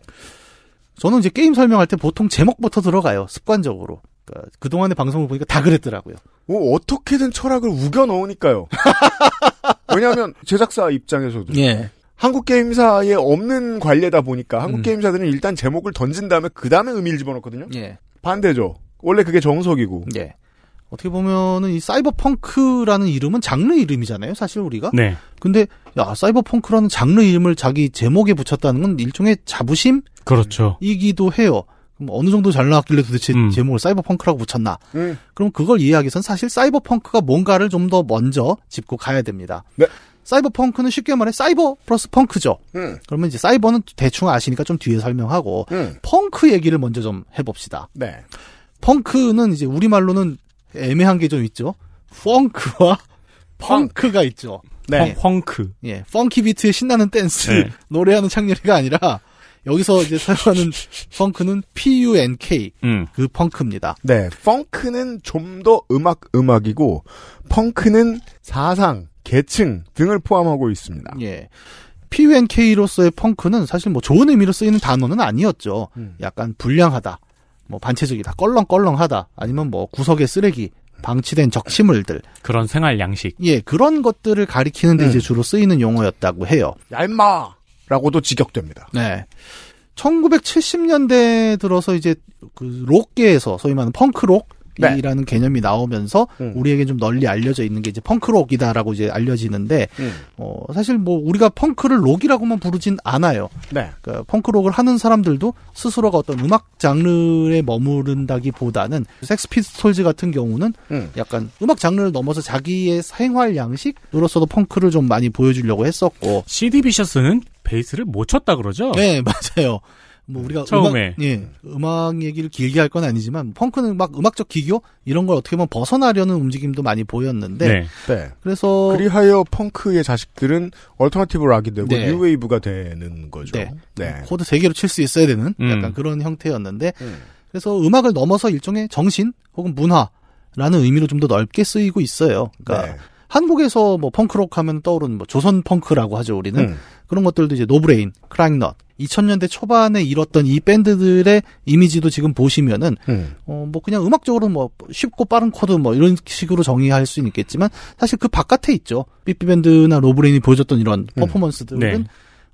저는 이제 게임 설명할 때 보통 제목부터 들어가요. 습관적으로. 그러니까 그동안의 방송을 보니까 다 그랬더라고요. 뭐 어떻게든 철학을 우겨 넣으니까요. 왜냐하면 제작사 입장에서도 예. 한국 게임사에 없는 관례다 보니까 한국 음. 게임사들은 일단 제목을 던진 다음에 그 다음에 의미를 집어넣거든요. 예. 반대죠. 원래 그게 정석이고. 예. 어떻게 보면은 이 사이버펑크라는 이름은 장르 이름이잖아요, 사실 우리가. 네. 근데 야 사이버펑크라는 장르 이름을 자기 제목에 붙였다는 건 일종의 자부심이기도 그렇죠. 해요. 그럼 어느 정도 잘 나왔길래 도대체 음. 제목을 사이버펑크라고 붙였나? 음. 그럼 그걸 이해하기 위해선 사실 사이버펑크가 뭔가를 좀 더 먼저 짚고 가야 됩니다. 네. 사이버펑크는 쉽게 말해 사이버 플러스 펑크죠. 음. 그러면 이제 사이버는 대충 아시니까 좀 뒤에 설명하고 음. 펑크 얘기를 먼저 좀 해봅시다. 네. 펑크는 이제 우리말로는 애매한 게 좀 있죠. 펑크와 펑크가 있죠. 네. 펑, 펑크. 예, 펑키 비트의 신나는 댄스 네. 노래하는 창렬이가 아니라 여기서 이제 사용하는 펑크는 P-U-N-K 음. 그 펑크입니다. 네. 펑크는 좀 더 음악 음악이고 펑크는 사상, 계층 등을 포함하고 있습니다. 예. P-U-N-K로서의 펑크는 사실 뭐 좋은 의미로 쓰이는 단어는 아니었죠. 음. 약간 불량하다, 뭐 반체적이다, 껄렁껄렁하다, 아니면 뭐 구석의 쓰레기, 방치된 적시물들, 그런 생활 양식. 예 그런 것들을 가리키는데 음. 이제 주로 쓰이는 용어였다고 해요. 얄마! 라고도 직역됩니다. 네. 1970년대 들어서 이제 그 록계에서 소위 말하는 펑크록 이라는 개념이 나오면서 네. 음. 우리에게 좀 널리 알려져 있는 게 이제 펑크록이다라고 이제 알려지는데 음. 어 사실 뭐 우리가 펑크를 록이라고만 부르진 않아요. 네. 그러니까 펑크록을 하는 사람들도 스스로가 어떤 음악 장르에 머무른다기보다는 섹스피스톨즈 같은 경우는 음. 약간 음악 장르를 넘어서 자기의 생활 양식으로서도 펑크를 좀 많이 보여주려고 했었고 CD 비셔스는 베이스를 못 쳤다 그러죠? 네, 맞아요. 뭐 우리가 처음에. 음악, 예, 음악 얘기를 길게 할 건 아니지만 펑크는 막 음악적 기교 이런 걸 어떻게 보면 벗어나려는 움직임도 많이 보였는데 네. 네. 그래서 그리하여 펑크의 자식들은 alternative rock이 되고 네. 뉴웨이브가 되는 거죠. 네. 네. 코드 세 개로 칠 수 있어야 되는 음. 약간 그런 형태였는데 음. 그래서 음악을 넘어서 일종의 정신 혹은 문화라는 의미로 좀 더 넓게 쓰이고 있어요. 그러니까 네. 한국에서 뭐 펑크록 하면 떠오르는 뭐 조선 펑크라고 하죠 우리는 음. 그런 것들도 이제 노브레인, 크라잉넛 2000년대 초반에 일었던 이 밴드들의 이미지도 지금 보시면은 음. 어뭐 그냥 음악적으로 뭐 쉽고 빠른 코드 뭐 이런 식으로 정의할 수는 있겠지만 사실 그 바깥에 있죠 삐삐 밴드나 노브레인이 보여줬던 이런 음. 퍼포먼스들은 네.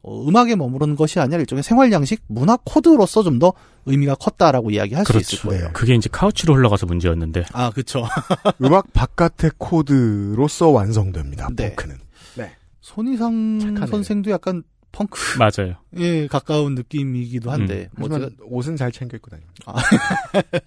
어, 음악에 머무르는 것이 아니라 일종의 생활 양식, 문화 코드로서 좀 더 의미가 컸다라고 이야기할 수 그렇죠. 있을 거예요. 그게 이제 카우치로 흘러가서 문제였는데. 아, 그쵸. 음악 바깥의 코드로서 완성됩니다. 네. 펑크는. 손희상 착하네. 선생도 약간 펑크에 맞아요. 가까운 느낌이기도 한데, 뭐 하지만 제가 옷은 잘 챙겨 입고 다닙니다.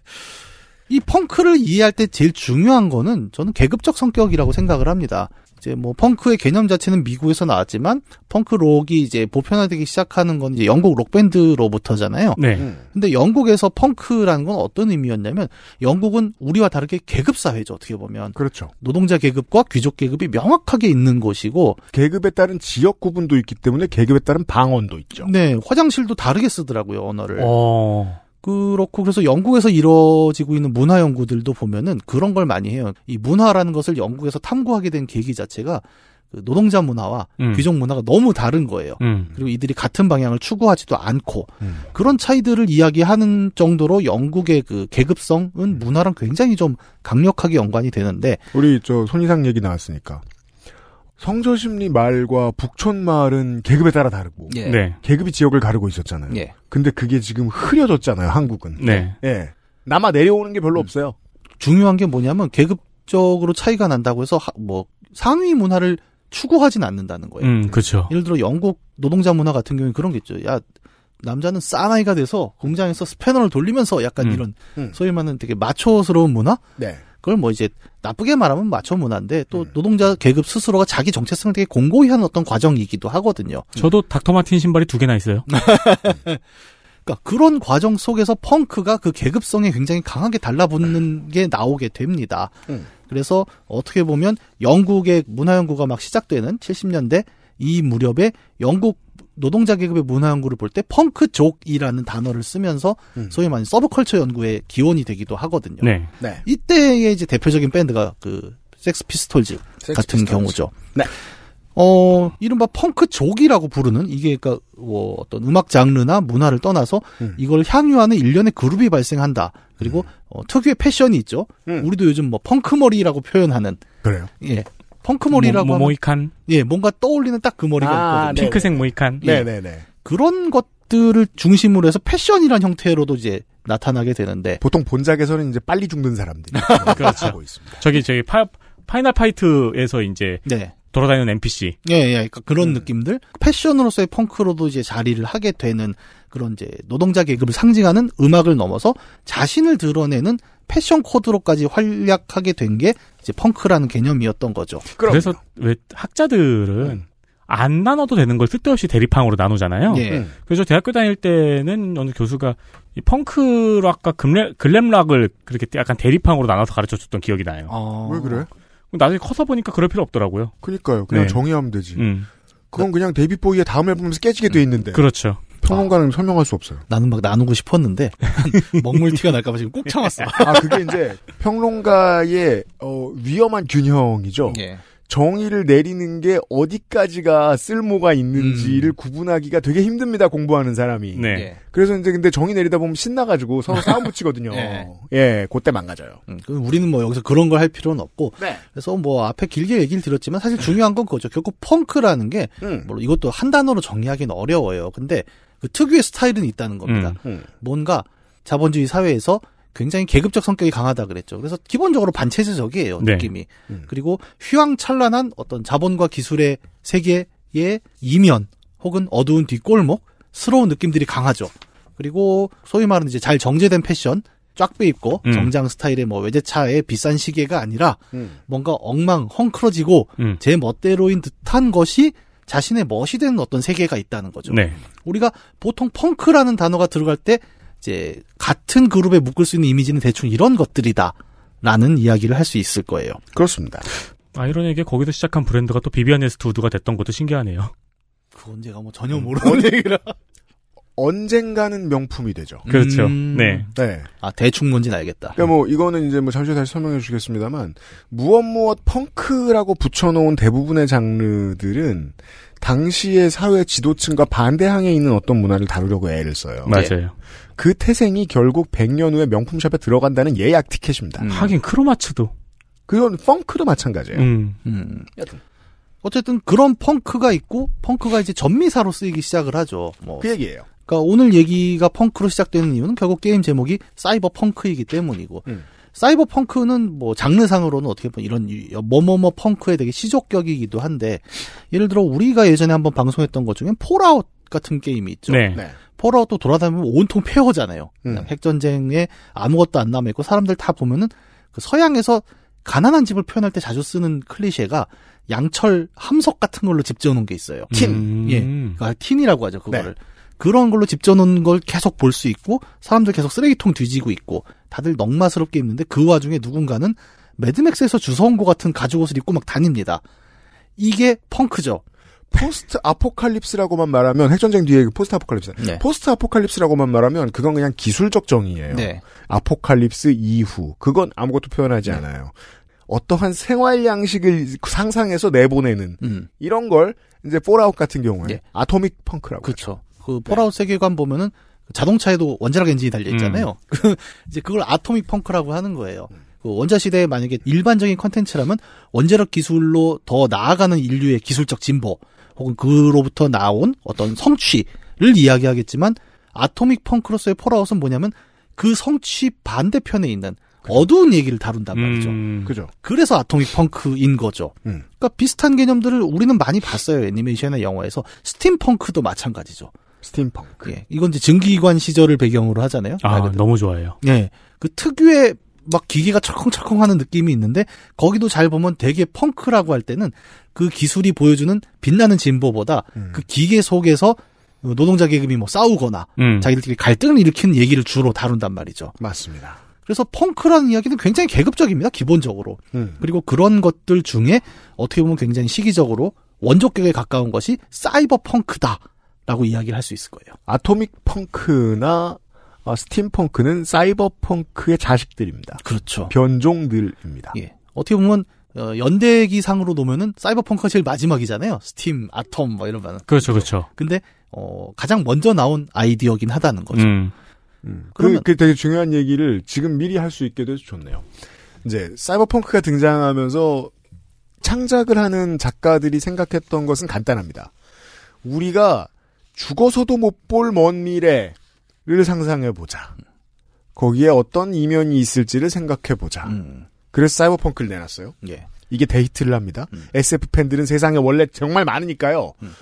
이 펑크를 이해할 때 제일 중요한 거는 저는 계급적 성격이라고 생각을 합니다. 이제 뭐 펑크의 개념 자체는 미국에서 나왔지만 펑크 록이 이제 보편화되기 시작하는 건 이제 영국 록 밴드로부터잖아요. 네. 음. 근데 영국에서 펑크라는 건 어떤 의미였냐면 영국은 우리와 다르게 계급 사회죠 어떻게 보면 그렇죠. 노동자 계급과 귀족 계급이 명확하게 있는 곳이고 계급에 따른 지역 구분도 있기 때문에 계급에 따른 방언도 있죠. 네 화장실도 다르게 쓰더라고요 언어를 어. 그렇고 그래서 영국에서 이루어지고 있는 문화 연구들도 보면은 그런 걸 많이 해요. 이 문화라는 것을 영국에서 탐구하게 된 계기 자체가 그 노동자 문화와 음. 귀족 문화가 너무 다른 거예요. 음. 그리고 이들이 같은 방향을 추구하지도 않고 음. 그런 차이들을 이야기하는 정도로 영국의 그 계급성은 문화랑 굉장히 좀 강력하게 연관이 되는데 우리 저 손이상 얘기 나왔으니까 성저심리 말과 북촌 말은 계급에 따라 다르고 예. 네. 계급이 지역을 가르고 있었잖아요. 예. 근데 그게 지금 흐려졌잖아요. 한국은. 네. 예. 남아 내려오는 게 별로 없어요. 중요한 게 뭐냐면 계급적으로 차이가 난다고 해서 하- 뭐 상위 문화를 추구하진 않는다는 거예요. 음, 그렇죠. 예를 들어 영국 노동자 문화 같은 경우는 그런 게 있죠. 야 남자는 싸나이가 돼서 공장에서 스패너를 돌리면서 약간 음. 이런 음. 소위 말하는 되게 마초스러운 문화? 네. 그걸 뭐 이제 나쁘게 말하면 마초 문화인데 또 음. 노동자 계급 스스로가 자기 정체성을 되게 공고히 하는 어떤 과정이기도 하거든요. 저도 닥터 마틴 신발이 두 개나 있어요. 그러니까 그런 과정 속에서 펑크가 그 계급성에 굉장히 강하게 달라붙는 게 나오게 됩니다. 음. 그래서 어떻게 보면 영국의 문화 연구가 막 시작되는 70년대 이 무렵에 영국 노동자 계급의 문화 연구를 볼 때 펑크족이라는 단어를 쓰면서 음. 소위 말하는 서브컬처 연구의 기원이 되기도 하거든요. 네. 네. 이때의 이제 대표적인 밴드가 그 Sex Pistols 같은 경우죠. 네. 어, 이른바 펑크족이라고 부르는 이게 그러니까 뭐 어떤 음악 장르나 문화를 떠나서 음. 이걸 향유하는 일련의 그룹이 발생한다. 그리고 어, 특유의 패션이 있죠. 음. 우리도 요즘 뭐 펑크머리라고 표현하는 그래요. 예. 펑크머리라고 모, 하면 모이칸, 예, 뭔가 떠올리는 딱 그 머리가 아, 있거든요. 네. 핑크색 모이칸. 예. 네네네. 그런 것들을 중심으로 해서 패션이란 형태로도 이제 나타나게 되는데 보통 본작에서는 이제 빨리 죽는 사람들이 그렇죠. 있습니다. 저기 저기 파, Final Fight에서 이제 네. 돌아다니는 NPC. 예, 예, 그러니까 그런 음. 느낌들 패션으로서의 펑크로도 이제 자리를 하게 되는 그런 이제 노동자 계급을 상징하는 음악을 넘어서 자신을 드러내는 패션 코드로까지 활약하게 된 게 이제 펑크라는 개념이었던 거죠. 그럼 그래서 왜 학자들은 음. 안 나눠도 되는 걸 쓸데없이 대립항으로 나누잖아요. 예. 음. 그래서 대학교 다닐 때는 어느 교수가 이 펑크락과 글램, 글램락을 그렇게 약간 대립항으로 나눠서 가르쳐 줬던 기억이 나요. 어... 왜 그래? 나중에 커서 보니까 그럴 필요 없더라고요. 그니까요. 그냥 네. 정의하면 되지. 음, 그건 그냥 데이비 보이의 다음 앨범에서 깨지게 돼 있는데 그렇죠. 평론가는 설명할 수 없어요. 나는 막 나누고 싶었는데 먹물 티가 날까봐 지금 꾹 참았어. 아 그게 이제 평론가의 어, 위험한 균형이죠. 예. 정의를 내리는 게 어디까지가 쓸모가 있는지를 음. 구분하기가 되게 힘듭니다. 공부하는 사람이. 네. 예. 그래서 이제 근데 정의 내리다 보면 신나가지고 서로 싸움 붙이거든요. 예. 예, 그때 망가져요. 음, 우리는 뭐 여기서 그런 걸 할 필요는 없고 네. 그래서 뭐 앞에 길게 얘기를 드렸지만 사실 중요한 건 그거죠. 결국 펑크라는 게 음. 물론 이것도 한 단어로 정의하기는 어려워요. 근데 그 특유의 스타일은 있다는 겁니다. 음. 음. 뭔가 자본주의 사회에서 굉장히 계급적 성격이 강하다 그랬죠. 그래서 기본적으로 반체제적이에요, 네. 느낌이. 음. 그리고 휘황찬란한 어떤 자본과 기술의 세계의 이면 혹은 어두운 뒷골목, 스러운 느낌들이 강하죠. 그리고 소위 말하는 이제 잘 정제된 패션, 쫙 빼입고 음. 정장 스타일의 뭐 외제차의 비싼 시계가 아니라 음. 뭔가 엉망, 헝클어지고 음. 제 멋대로인 듯한 것이 자신의 멋이 되는 어떤 세계가 있다는 거죠. 네. 우리가 보통 펑크라는 단어가 들어갈 때 이제 같은 그룹에 묶을 수 있는 이미지는 대충 이런 것들이다라는 이야기를 할 수 있을 거예요. 그렇습니다. 아이러니하게 거기서 시작한 브랜드가 또 비비안 웨스트우드가 됐던 것도 신기하네요. 그건 제가 뭐 전혀 모르는 얘기라. 언젠가는 명품이 되죠. 그렇죠. 음. 네. 네. 아 대충 뭔지는 알겠다. 그러니까 뭐 이거는 이제 뭐 잠시 후에 다시 설명해 주시겠습니다만 무엇 무엇 펑크라고 붙여놓은 대부분의 장르들은 당시의 사회 지도층과 반대항에 있는 어떤 문화를 다루려고 애를 써요. 맞아요. 그 태생이 결국 100년 후에 명품샵에 들어간다는 예약 티켓입니다. 음. 하긴 크로마츠도. 그건 펑크도 마찬가지예요. 음. 음. 어쨌든 그런 펑크가 있고 펑크가 이제 접미사로 쓰이기 시작을 하죠. 뭐 그 얘기예요. 그러니까 오늘 얘기가 펑크로 시작되는 이유는 결국 게임 제목이 사이버 펑크이기 때문이고 음. 사이버 펑크는 뭐 장르상으로는 어떻게 보면 이런 이- 뭐뭐뭐 펑크에 되게 시조격이기도 한데 예를 들어 우리가 예전에 한번 방송했던 것 중에 폴아웃 같은 게임이 있죠. 네. 네. 폴아웃도 돌아다니면 온통 폐허잖아요. 음. 핵전쟁에 아무것도 안 남아있고 사람들 다 보면은 그 서양에서 가난한 집을 표현할 때 자주 쓰는 클리셰가 양철 함석 같은 걸로 집 지어놓은 게 있어요. tin. 음. 예. 그러니까 tin이라고 하죠, 그거를. 네. 그런 걸로 집 져놓은 걸 계속 볼 수 있고, 사람들 계속 쓰레기통 뒤지고 있고, 다들 넝마스럽게 입는데 그 와중에 누군가는 매드맥스에서 주워온 것 같은 가죽 옷을 입고 막 다닙니다. 이게 펑크죠. post 아포칼립스라고만 말하면 핵전쟁 뒤에 그 post apocalypse. 네. 포스트 아포칼립스라고만 말하면 그건 그냥 기술적 정의예요. 네. apocalypse 이후 그건 아무것도 표현하지 않아요. 어떠한 생활 양식을 상상해서 내보내는 음. 이런 걸 이제 폴아웃 같은 경우에 예. atomic punk라고 그렇죠. 그 폴아웃 세계관 보면은 자동차에도 원자력 엔진이 달려 있잖아요. 그 이제 그걸 atomic punk라고 하는 거예요. 그 원자 시대에 만약에 일반적인 컨텐츠라면 원자력 기술로 더 나아가는 인류의 기술적 진보 혹은 그로부터 나온 어떤 성취를 이야기하겠지만 atomic punk로서의 폴아웃은 뭐냐면 그 성취 반대편에 있는 어두운 얘기를 다룬단 말이죠. 음. 그죠. 그래서 atomic punk인 거죠. 음. 그러니까 비슷한 개념들을 우리는 많이 봤어요. 애니메이션이나 영화에서 스팀 펑크도 마찬가지죠. 스팀펑크. 예, 이건 이제 증기기관 시절을 배경으로 하잖아요. 말 아. 너무 좋아해요. 예, 그 특유의 막 기계가 철컹철컹 하는 느낌이 있는데 거기도 잘 보면 되게 펑크라고 할 때는 그 기술이 보여주는 빛나는 진보보다 음. 그 기계 속에서 노동자 계급이 뭐 싸우거나 음. 자기들끼리 갈등을 일으키는 얘기를 주로 다룬단 말이죠. 맞습니다. 그래서 펑크라는 이야기는 굉장히 계급적입니다. 기본적으로. 음. 그리고 그런 것들 중에 어떻게 보면 굉장히 시기적으로 원조격에 가까운 것이 사이버 펑크다 라고 이야기를 할 수 있을 거예요. 아토믹 펑크나 어, 스팀펑크는 사이버 펑크의 자식들입니다. 그렇죠. 변종들입니다. 예. 어떻게 보면 어, 연대기상으로 놓으면은 사이버 펑크가 제일 마지막이잖아요. 스팀, 아톰 뭐 이러면. 그렇죠, 그렇죠. 근데 어, 가장 먼저 나온 아이디어긴 하다는 거죠. 음. 음, 그러면- 그, 그 되게 중요한 얘기를 지금 미리 할 수 있게 돼서 좋네요. 이제 사이버 펑크가 등장하면서 창작을 하는 작가들이 생각했던 것은 간단합니다. 우리가 죽어서도 못 볼 먼 미래를 상상해 보자. 거기에 어떤 이면이 있을지를 생각해 보자. 음, 그래서 사이버펑크를 내놨어요. 예. 이게 데이트를 합니다. 음. SF 팬들은 세상에 원래 정말 많으니까요. 음.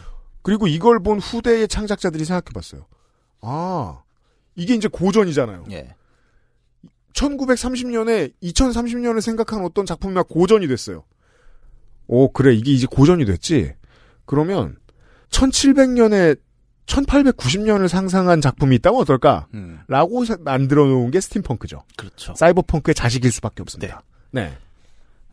그리고 이걸 본 후대의 창작자들이 생각해봤어요. 아, 이게 이제 고전이잖아요. 예. 1930년에 2030년을 생각한 어떤 작품이 막 고전이 됐어요. 오, 그래. 이게 이제 고전이 됐지? 그러면 1700년에 1890년을 상상한 작품이 있다면 어떨까? 음, 라고 사- 만들어 놓은 게 스팀펑크죠. 그렇죠. 사이버펑크의 자식일 수밖에 없습니다. 네.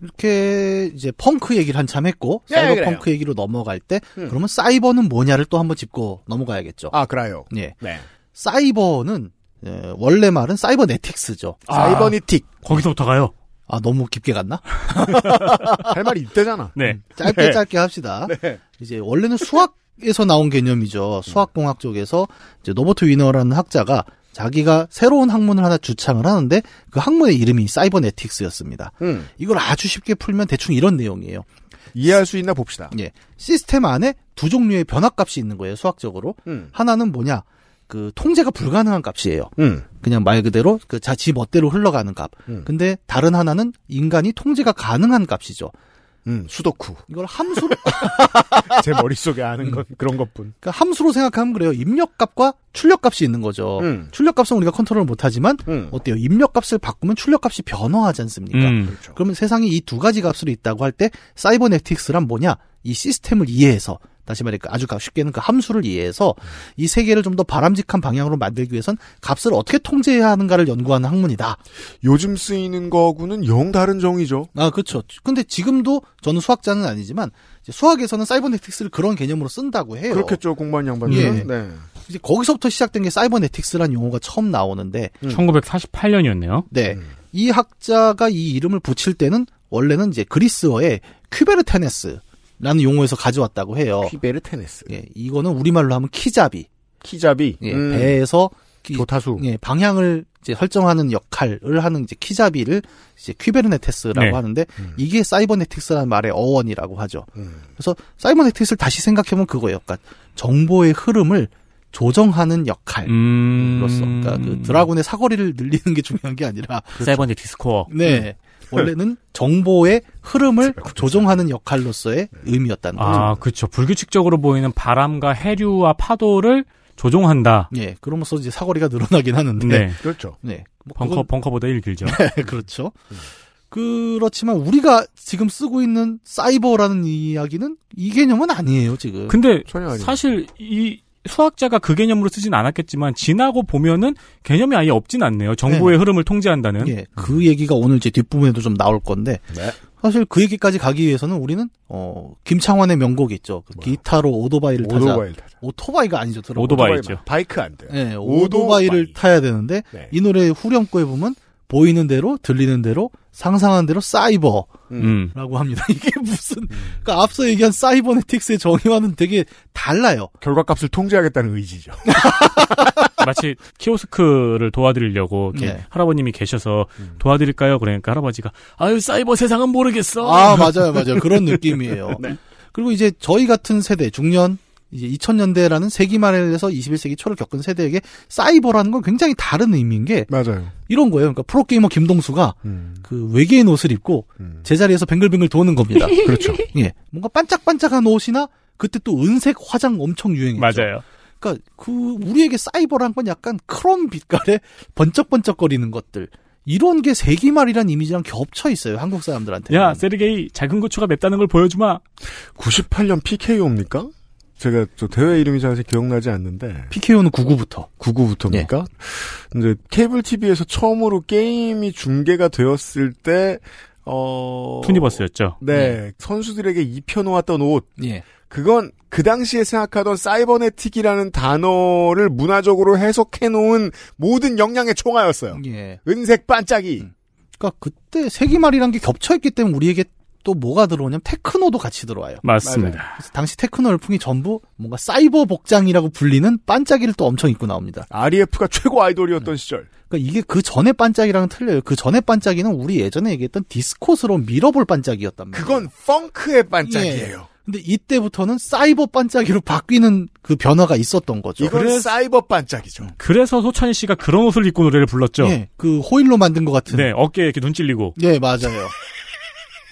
이렇게 이제 펑크 얘기를 한참 했고 네, 사이버 그래요. 펑크 얘기로 넘어갈 때 음. 그러면 사이버는 뭐냐를 또 한번 짚고 넘어가야겠죠. 아, 그래요. 예. 네. 사이버는 예, 원래 말은 사이버네틱스죠. 사이버니틱. 거기서부터 가요. 아 너무 깊게 갔나? 할 말이 이때잖아. 네. 짧게 네. 짧게 합시다. 네. 이제 원래는 수학 에서 나온 개념이죠. 수학공학 쪽에서 이제 노버트 위너라는 학자가 자기가 새로운 학문을 하나 주창을 하는데 그 학문의 이름이 사이버네틱스였습니다. 음. 이걸 아주 쉽게 풀면 대충 이런 내용이에요. 이해할 수 있나 봅시다. 예. 시스템 안에 두 종류의 변화값이 있는 거예요, 수학적으로. 음. 하나는 뭐냐? 그 통제가 불가능한 값이에요. 음. 그냥 말 그대로 그 자지 멋대로 흘러가는 값. 음. 근데 다른 하나는 인간이 통제가 가능한 값이죠. 음, 스도쿠. 이걸 함수로 제 머릿속에 아는 건 그런 것뿐. 그러니까 함수로 생각하면 그래요. 입력값과 출력값이 있는 거죠. 음. 출력값은 우리가 컨트롤 못하지만 음. 어때요? 입력값을 바꾸면 출력값이 변화하지 않습니까? 음. 그렇죠. 그러면 세상에 이 두 가지 값으로 있다고 할 때 사이버네틱스란 뭐냐? 이 시스템을 이해해서 다시 말해 아주 쉽게는 그 함수를 이해해서 이 세계를 좀 더 바람직한 방향으로 만들기 위해선 값을 어떻게 통제해야 하는가를 연구하는 학문이다. 요즘 쓰이는 거하고는 영 다른 정의죠. 아, 그렇죠. 근데 지금도 저는 수학자는 아니지만 이제 수학에서는 사이버네틱스를 그런 개념으로 쓴다고 해요. 그렇겠죠, 공부한 양반들은. 예. 네. 이제 거기서부터 시작된 게 사이버네틱스라는 용어가 처음 나오는데 1948년이었네요. 네. 음. 이 학자가 이 이름을 붙일 때는 원래는 이제 그리스어의 kybernetes 라는 용어에서 가져왔다고 해요. kybernetes. 예, 이거는 우리말로 하면 키잡이. 키잡이. 예, 음. 배에서 키- 조타수. 예, 방향을 이제 설정하는 역할을 하는 이제 키잡이를 이제 kybernetes라고 네. 하는데 음. 이게 사이버네틱스라는 말의 어원이라고 하죠. 음. 그래서 사이버네틱스를 다시 생각해보면 그거예요. 그러니까 정보의 흐름을 조정하는 역할로서 음. 그러니까 그 드라군의 사거리를 늘리는 게 중요한 게 아니라 사이버네틱스 코어. 네. 원래는 정보의 흐름을 조정하는 역할로서의 의미였다는 거죠. 아, 그렇죠. 불규칙적으로 보이는 바람과 해류와 파도를 조종한다. 예, 그러면서 이제 사거리가 늘어나긴 하는데. 네. 그렇죠. 네. 뭐 벙커 그건- 벙커보다 1 길죠. 그렇죠. 그렇지만 우리가 지금 쓰고 있는 사이버라는 이야기는 이 개념은 아니에요, 지금. 근데. 사실 이 수학자가 그 개념으로 쓰진 않았겠지만 지나고 보면은 개념이 아예 없진 않네요. 정보의 흐름을 통제한다는. 예, 그 얘기가 오늘 이제 뒷부분에도 좀 나올 건데. 네. 사실 그 얘기까지 가기 위해서는 우리는 어 김창완의 명곡이 있죠. 그 기타로 오토바이를 타자. 오토바이를 타자. 오토바이가 아니죠. 들어보면. 오토바이죠. 바이크 안 돼요. 네, 오토바이를 타야 되는데 네. 이 노래 후렴구에 보면 보이는 대로 들리는 대로 상상한 대로 사이버라고 음. 합니다. 이게 무슨 그러니까 앞서 얘기한 사이버네틱스의 정의와는 되게 달라요. 결과값을 통제하겠다는 의지죠. 마치 키오스크를 도와드리려고 이렇게 네. 할아버님이 계셔서 도와드릴까요? 그러니까 할아버지가 아유 사이버 세상은 모르겠어. 아 맞아요, 맞아요. 그런 느낌이에요. 네. 그리고 이제 저희 같은 세대 중년 이제 2000년대라는 세기 말에서 21세기 초를 겪은 세대에게 사이버라는 건 굉장히 다른 의미인 게 맞아요. 이런 거예요. 그러니까 프로게이머 김동수가 음. 그 외계인 옷을 입고 제자리에서 뱅글뱅글 도는 겁니다. 그렇죠. 예. 뭔가 반짝반짝한 옷이나 그때 또 은색 화장 엄청 유행했죠. 맞아요. 그러니까 그 우리에게 사이버란 건 약간 크롬 빛깔의 번쩍번쩍거리는 것들. 이런 게 세기말이란 이미지랑 겹쳐 있어요. 한국 사람들한테. 야 세르게이 작은 고추가 맵다는 걸 보여주마. 98년 PKO입니까? 제가 저 대회 이름이 잘 기억나지 않는데 PKO는 99부터. 99부터입니까? 이제 케이블 TV에서 처음으로 게임이 중계가 되었을 때 어... 투니버스였죠. 네, 선수들에게 입혀 놓았던 옷. 예. 그건 그 당시에 생각하던 사이버네틱이라는 단어를 문화적으로 해석해 놓은 모든 역량의 총화였어요. 예. 은색 반짝이. 그러니까 그때 세기말이란 게 겹쳐 있기 때문에 우리에게 또 뭐가 들어오냐면 테크노도 같이 들어와요. 맞습니다. 그래서 당시 테크노 열풍이 전부 뭔가 사이버 복장이라고 불리는 반짝이를 또 엄청 입고 나옵니다. REF가 최고 아이돌이었던 시절. 그러니까 이게 그 전에 반짝이랑은 틀려요. 그 전에 반짝이는 우리 예전에 얘기했던 디스코스러운 미러볼 반짝이였단 말이에요. 그건 펑크의 반짝이에요. 근데 이때부터는 사이버 반짝이로 바뀌는 그 변화가 있었던 거죠. 이건 그래서- 사이버 반짝이죠. 그래서 소찬희 씨가 그런 옷을 입고 노래를 불렀죠. 예, 그 호일로 만든 것 같은. 네, 어깨에 이렇게 눈 찔리고. 예, 맞아요.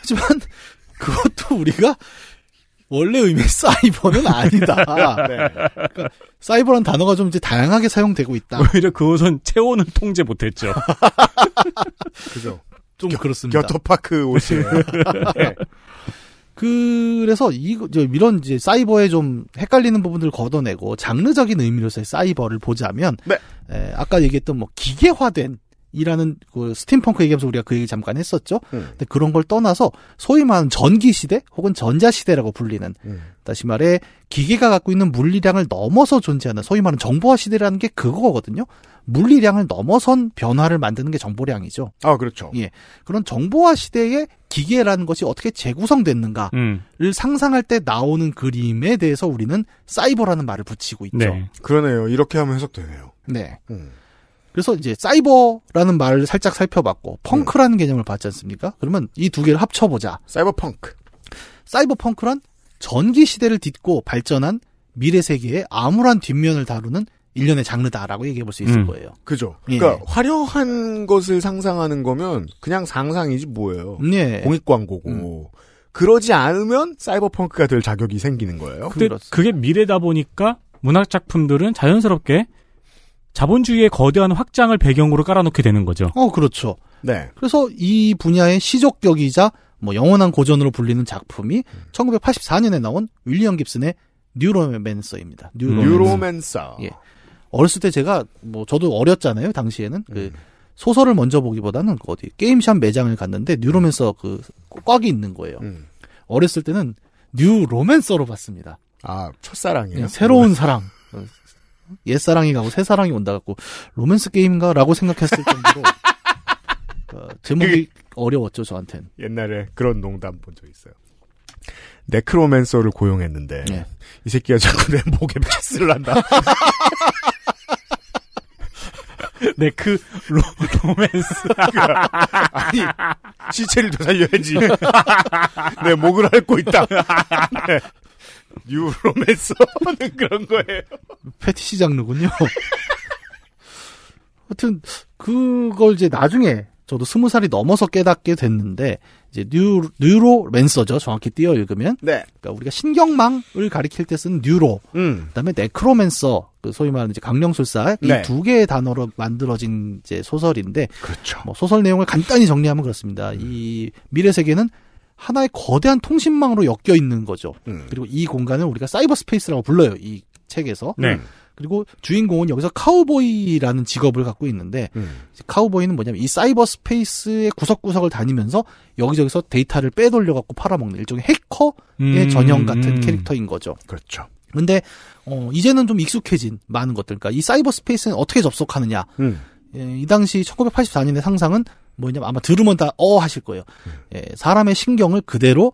하지만 그것도 우리가 원래 의미의 사이버는 아니다. 그러니까 사이버란 단어가 좀 이제 다양하게 사용되고 있다. 오히려 그 옷은 체온을 통제 못했죠. 그죠. 좀 그렇습니다. 겨터파크 옷이에요. 네. 그래서 이 저, 이런 이제 사이버에 좀 헷갈리는 부분들을 걷어내고 장르적인 의미로서의 사이버를 보자면 네. 에, 아까 얘기했던 뭐 기계화된 이라는 그 스팀펑크 얘기하면서 우리가 그 얘기 잠깐 했었죠. 음. 근데 그런 걸 떠나서 소위 말하는 전기 시대 혹은 전자 시대라고 불리는 음. 다시 말해 기계가 갖고 있는 물리량을 넘어서 존재하는 소위 말하는 정보화 시대라는 게 그거거든요. 물리량을 넘어선 변화를 만드는 게 정보량이죠. 아, 그렇죠. 예. 그런 정보화 시대의 기계라는 것이 어떻게 재구성됐는가를 음. 상상할 때 나오는 그림에 대해서 우리는 사이버라는 말을 붙이고 있죠. 네. 그러네요. 이렇게 하면 해석되네요. 네. 음. 그래서 이제 사이버라는 말을 살짝 살펴봤고 펑크라는 개념을 봤지 않습니까? 그러면 이 두 개를 합쳐보자. 사이버 펑크. 사이버 펑크란 전기 시대를 딛고 발전한 미래 세계의 암울한 뒷면을 다루는 일련의 장르다라고 얘기해 볼 수 있을 음. 거예요. 그죠. 예. 그러니까 화려한 것을 상상하는 거면 그냥 상상이지 뭐예요. 네. 공익 광고고. 그러지 않으면 사이버 펑크가 될 자격이 생기는 거예요. 근데 그렇습니다. 그게 미래다 보니까 문학 작품들은 자연스럽게 자본주의의 거대한 확장을 배경으로 깔아놓게 되는 거죠. 어, 그렇죠. 네. 그래서 이 분야의 시족격이자 뭐 영원한 고전으로 불리는 작품이 1984년에 나온 윌리엄 깁슨의 뉴로맨서입니다. 뉴로맨서. 뉴로맨서. 예. 어렸을 때 제가 뭐 저도 어렸잖아요. 당시에는 그 소설을 먼저 보기보다는 그 어디 게임샵 매장을 갔는데 뉴로맨서 그 꽉이 있는 거예요. 음. 어렸을 때는 뉴로맨서로 봤습니다. 아, 첫사랑이에요? 예, 새로운 사랑. 어, 옛사랑이 가고 새사랑이 온다 갖고 로맨스 게임인가라고 생각했을 정도로 어, 제목이 어려웠죠 저한텐. 옛날에 그런 농담 본 적 있어요. necromancer를 고용했는데 예. 이 새끼가 자꾸 내 목에 키스를 한다. 네, 그 로, 로맨스. 아니 시체를 더 살려야지. 내 목을 핥고 있다. 네. 뉴로맨서는 그런 거예요. 페티시 장르군요. 하여튼 그걸 이제 나중에 저도 스무 살이 넘어서 깨닫게 됐는데 이제 뉴 뉴로맨서죠. 정확히 띄어 읽으면 네. 그러니까 우리가 신경망을 가리킬 때 쓰는 neuro, 음. 그다음에 necromancer, 그 소위 말하는 이제 강령술사 네. 이 두 개의 단어로 만들어진 이제 소설인데 그렇죠. 뭐 소설 내용을 간단히 정리하면 그렇습니다. 이 미래 세계는 하나의 거대한 통신망으로 엮여 있는 거죠. 음. 그리고 이 공간을 우리가 사이버 스페이스라고 불러요. 이 책에서. 네. 그리고 주인공은 여기서 카우보이라는 직업을 갖고 있는데 음. 카우보이는 뭐냐면 이 사이버 스페이스의 구석구석을 다니면서 여기저기서 데이터를 빼돌려 갖고 팔아먹는 일종의 해커의 음, 전형 같은 음. 캐릭터인 거죠. 그렇죠. 근데 어 이제는 좀 익숙해진 많은 것들. 그러니까 이 사이버 스페이스는 어떻게 접속하느냐. 음. 예, 이 당시 1984년의 상상은 뭐냐면 아마 들으면 다 어 하실 거예요. 예, 사람의 신경을 그대로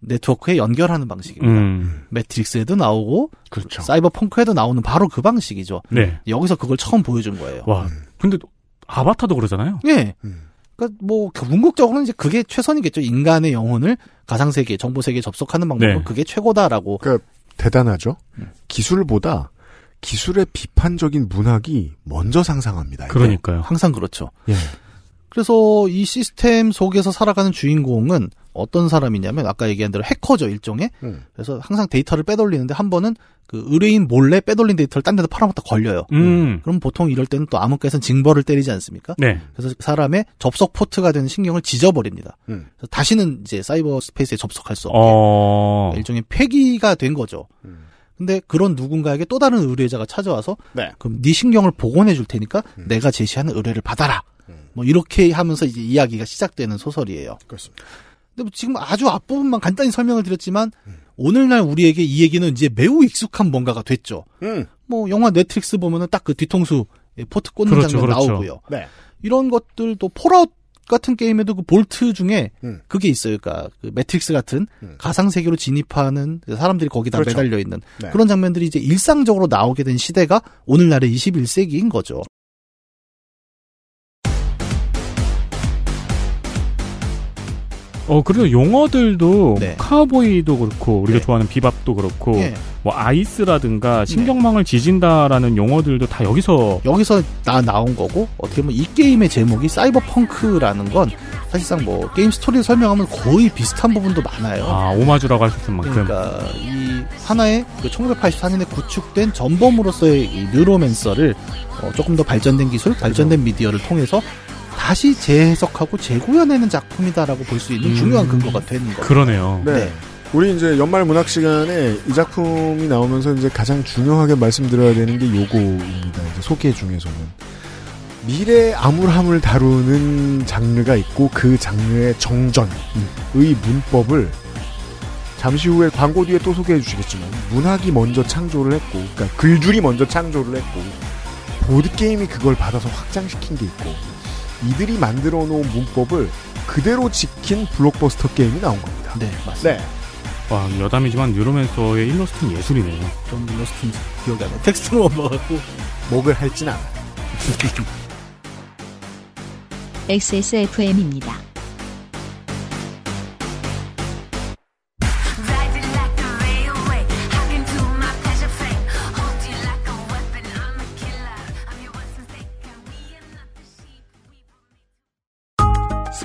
네트워크에 연결하는 방식입니다. 음. 매트릭스에도 나오고 그렇죠. 사이버 펑크에도 나오는 바로 그 방식이죠. 네. 여기서 그걸 처음 보여준 거예요. 와. 근데 아바타도 그러잖아요. 예. 음. 그러니까 뭐 궁극적으로는 이제 그게 최선이겠죠. 인간의 영혼을 가상 세계, 정보 세계에 접속하는 방법은 네. 그게 최고다라고. 그러니까 대단하죠. 기술보다 기술의 비판적인 문학이 먼저 상상합니다. 이게. 그러니까요. 항상 그렇죠. 예. 그래서 이 시스템 속에서 살아가는 주인공은 어떤 사람이냐면 아까 얘기한 대로 해커죠 일종의. 음. 그래서 항상 데이터를 빼돌리는데 한 번은 그 의뢰인 몰래 빼돌린 데이터를 딴 데다 팔아먹다 걸려요. 음. 그럼 보통 이럴 때는 또 암흑가에서는 징벌을 때리지 않습니까? 네. 그래서 사람의 접속 포트가 되는 신경을 찢어버립니다. 음. 그래서 다시는 이제 사이버 스페이스에 접속할 수 없게 어. 일종의 폐기가 된 거죠. 근데 그런 누군가에게 또 다른 의뢰자가 찾아와서 네. 그럼 네 신경을 복원해 줄 테니까 내가 제시하는 의뢰를 받아라. 뭐 이렇게 하면서 이제 이야기가 시작되는 소설이에요. 그렇습니다. 근데 뭐 지금 아주 앞부분만 간단히 설명을 드렸지만 오늘날 우리에게 이 얘기는 이제 매우 익숙한 뭔가가 됐죠. 음. 뭐 영화 넷플릭스 보면은 딱 그 뒤통수 포트 꽂는 그렇죠, 장면 그렇죠. 나오고요. 네. 이런 것들도 폴아웃 같은 게임에도 그 vault 중에 음. 그게 있어요. 그러니까 그 매트릭스 같은 가상 세계로 진입하는 사람들이 거기다 그렇죠. 매달려 있는 네. 그런 장면들이 이제 일상적으로 나오게 된 시대가 오늘날의 21세기인 거죠. 어, 그래서 용어들도 네. 카우보이도 그렇고 우리가 네. 좋아하는 비밥도 그렇고 예. 뭐 아이스라든가 신경망을 지진다라는 용어들도 다 여기서 여기서 나 나온 거고 어떻게 보면 이 게임의 제목이 사이버 펑크라는 건 사실상 뭐 게임 스토리를 설명하면 거의 비슷한 부분도 많아요. 아 오마주라고 할 수 있을 만큼 그러니까 이 하나의 그 1984년에 구축된 전범으로서의 이 뉴로맨서를 어, 조금 더 발전된 기술, 발전된 미디어를 통해서 다시 재해석하고 재구현해낸 작품이다라고 볼 수 있는 음. 중요한 근거가 되는 거죠. 그러네요. 네. 우리 이제 연말 문학 시간에 이 작품이 나오면서 이제 가장 중요하게 말씀드려야 되는 게 요거입니다. 이제 소개 중에서는 미래 암울함을 다루는 장르가 있고 그 장르의 정전의 문법을 잠시 후에 광고 뒤에 또 소개해 주시겠지만 문학이 먼저 창조를 했고 그러니까 글줄이 먼저 창조를 했고 보드 게임이 그걸 받아서 확장시킨 게 있고 이들이 만들어 놓은 문법을 그대로 지킨 블록버스터 게임이 나온 겁니다. 네, 맞습니다. 네. 와 여담이지만 뉴로맨서의 일러스트는 예술이네요. 좀 일러스트인지 기억이 안 나. 텍스트로 읽어갖고 목을 할진 않아. XSFM입니다.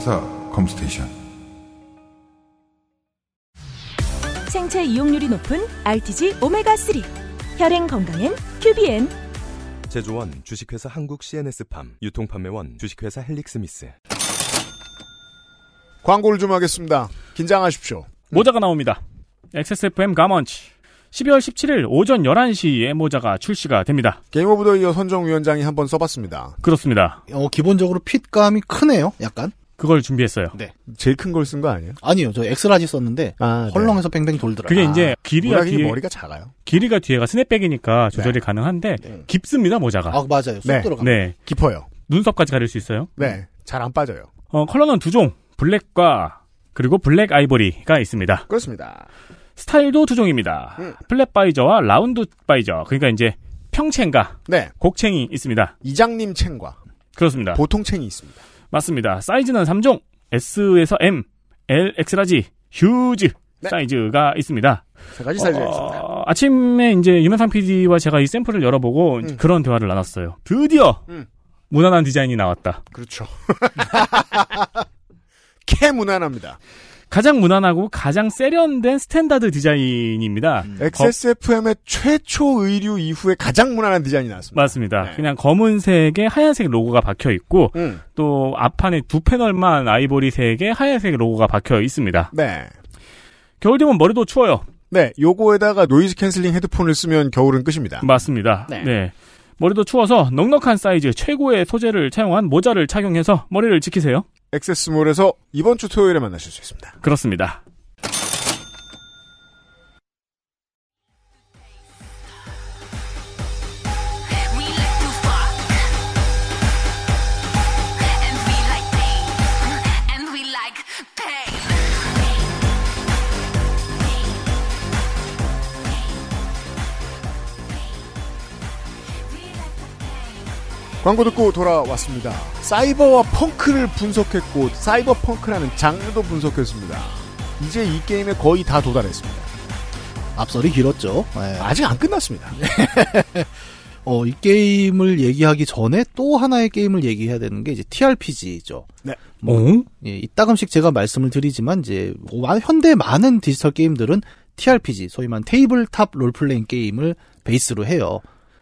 주식회사 컴스테이션 생체 이용률이 높은 rTG 오메가3 혈행 건강엔 큐비엔 제조원 주식회사 한국 CNS팜 유통판매원 주식회사 헬릭스미스 광고를 좀 하겠습니다. 긴장하십시오. 모자가 나옵니다. XSFM 가먼츠. 12월 17일 오전 11시에 모자가 출시가 됩니다. Game of the Year 선정 위원장이 한번 써봤습니다. 그렇습니다. 어, 기본적으로 핏감이 크네요. 약간. 그걸 준비했어요. 네. 제일 큰 걸 쓴 거 아니에요? 아니요. 저 엑스라지 썼는데 아, 네. 헐렁해서 뱅뱅 돌더라. 그게 이제 길이가 문학인이 뒤에 머리가 작아요. 길이가 뒤에가 snapback이니까 조절이 가능한데 깊습니다 모자가. 아, 맞아요. 쏙 네. 들어가. 네. 깊어요. 눈썹까지 가릴 수 있어요. 네. 잘 안 빠져요. 어, 컬러는 두 종. 블랙과 그리고 블랙 아이보리가 있습니다. 그렇습니다. 스타일도 두 종입니다. 음. flat visor와 round visor. 그러니까 이제 평챙과 네. 곡챙이 있습니다. 이장님 챙과 그렇습니다. 보통 챙이 있습니다. 맞습니다. 사이즈는 3종. S에서 M, L, X라지, 휴즈 네. 사이즈가 있습니다. 세 가지 사이즈가 어, 있습니다. 아침에 이제 유명상 PD와 제가 이 샘플을 열어보고 음. 그런 대화를 나눴어요. 드디어 음. 무난한 디자인이 나왔다. 그렇죠. 개 무난합니다. 가장 무난하고 가장 세련된 스탠다드 디자인입니다. 음. XSFM의 최초 의류 이후에 가장 무난한 디자인이 나왔습니다. 맞습니다. 네. 그냥 검은색에 하얀색 로고가 박혀 있고 음. 또 앞판에 두 패널만 아이보리색에 하얀색 로고가 박혀 있습니다. 네. 겨울 되면 머리도 추워요. 네, 요거에다가 noise cancelling 헤드폰을 쓰면 겨울은 끝입니다. 맞습니다. 네. 네. 머리도 추워서 넉넉한 사이즈 최고의 소재를 차용한 모자를 착용해서 머리를 지키세요. XS몰에서 이번 주 토요일에 만나실 수 있습니다. 그렇습니다. 광고 듣고 돌아왔습니다. 사이버와 펑크를 분석했고 사이버 펑크라는 장르도 분석했습니다. 이제 이 게임에 거의 다 도달했습니다. 앞설이 길었죠. 예. 아직 안 끝났습니다. 어, 이 게임을 얘기하기 전에 또 하나의 게임을 얘기해야 되는 게 이제 TRPG죠. 네. 뭐? 예, 이따금씩 제가 말씀을 드리지만 이제 와- 현대 많은 디지털 게임들은 TRPG, 소위 말하는 tabletop role-playing 게임을 베이스로 해요.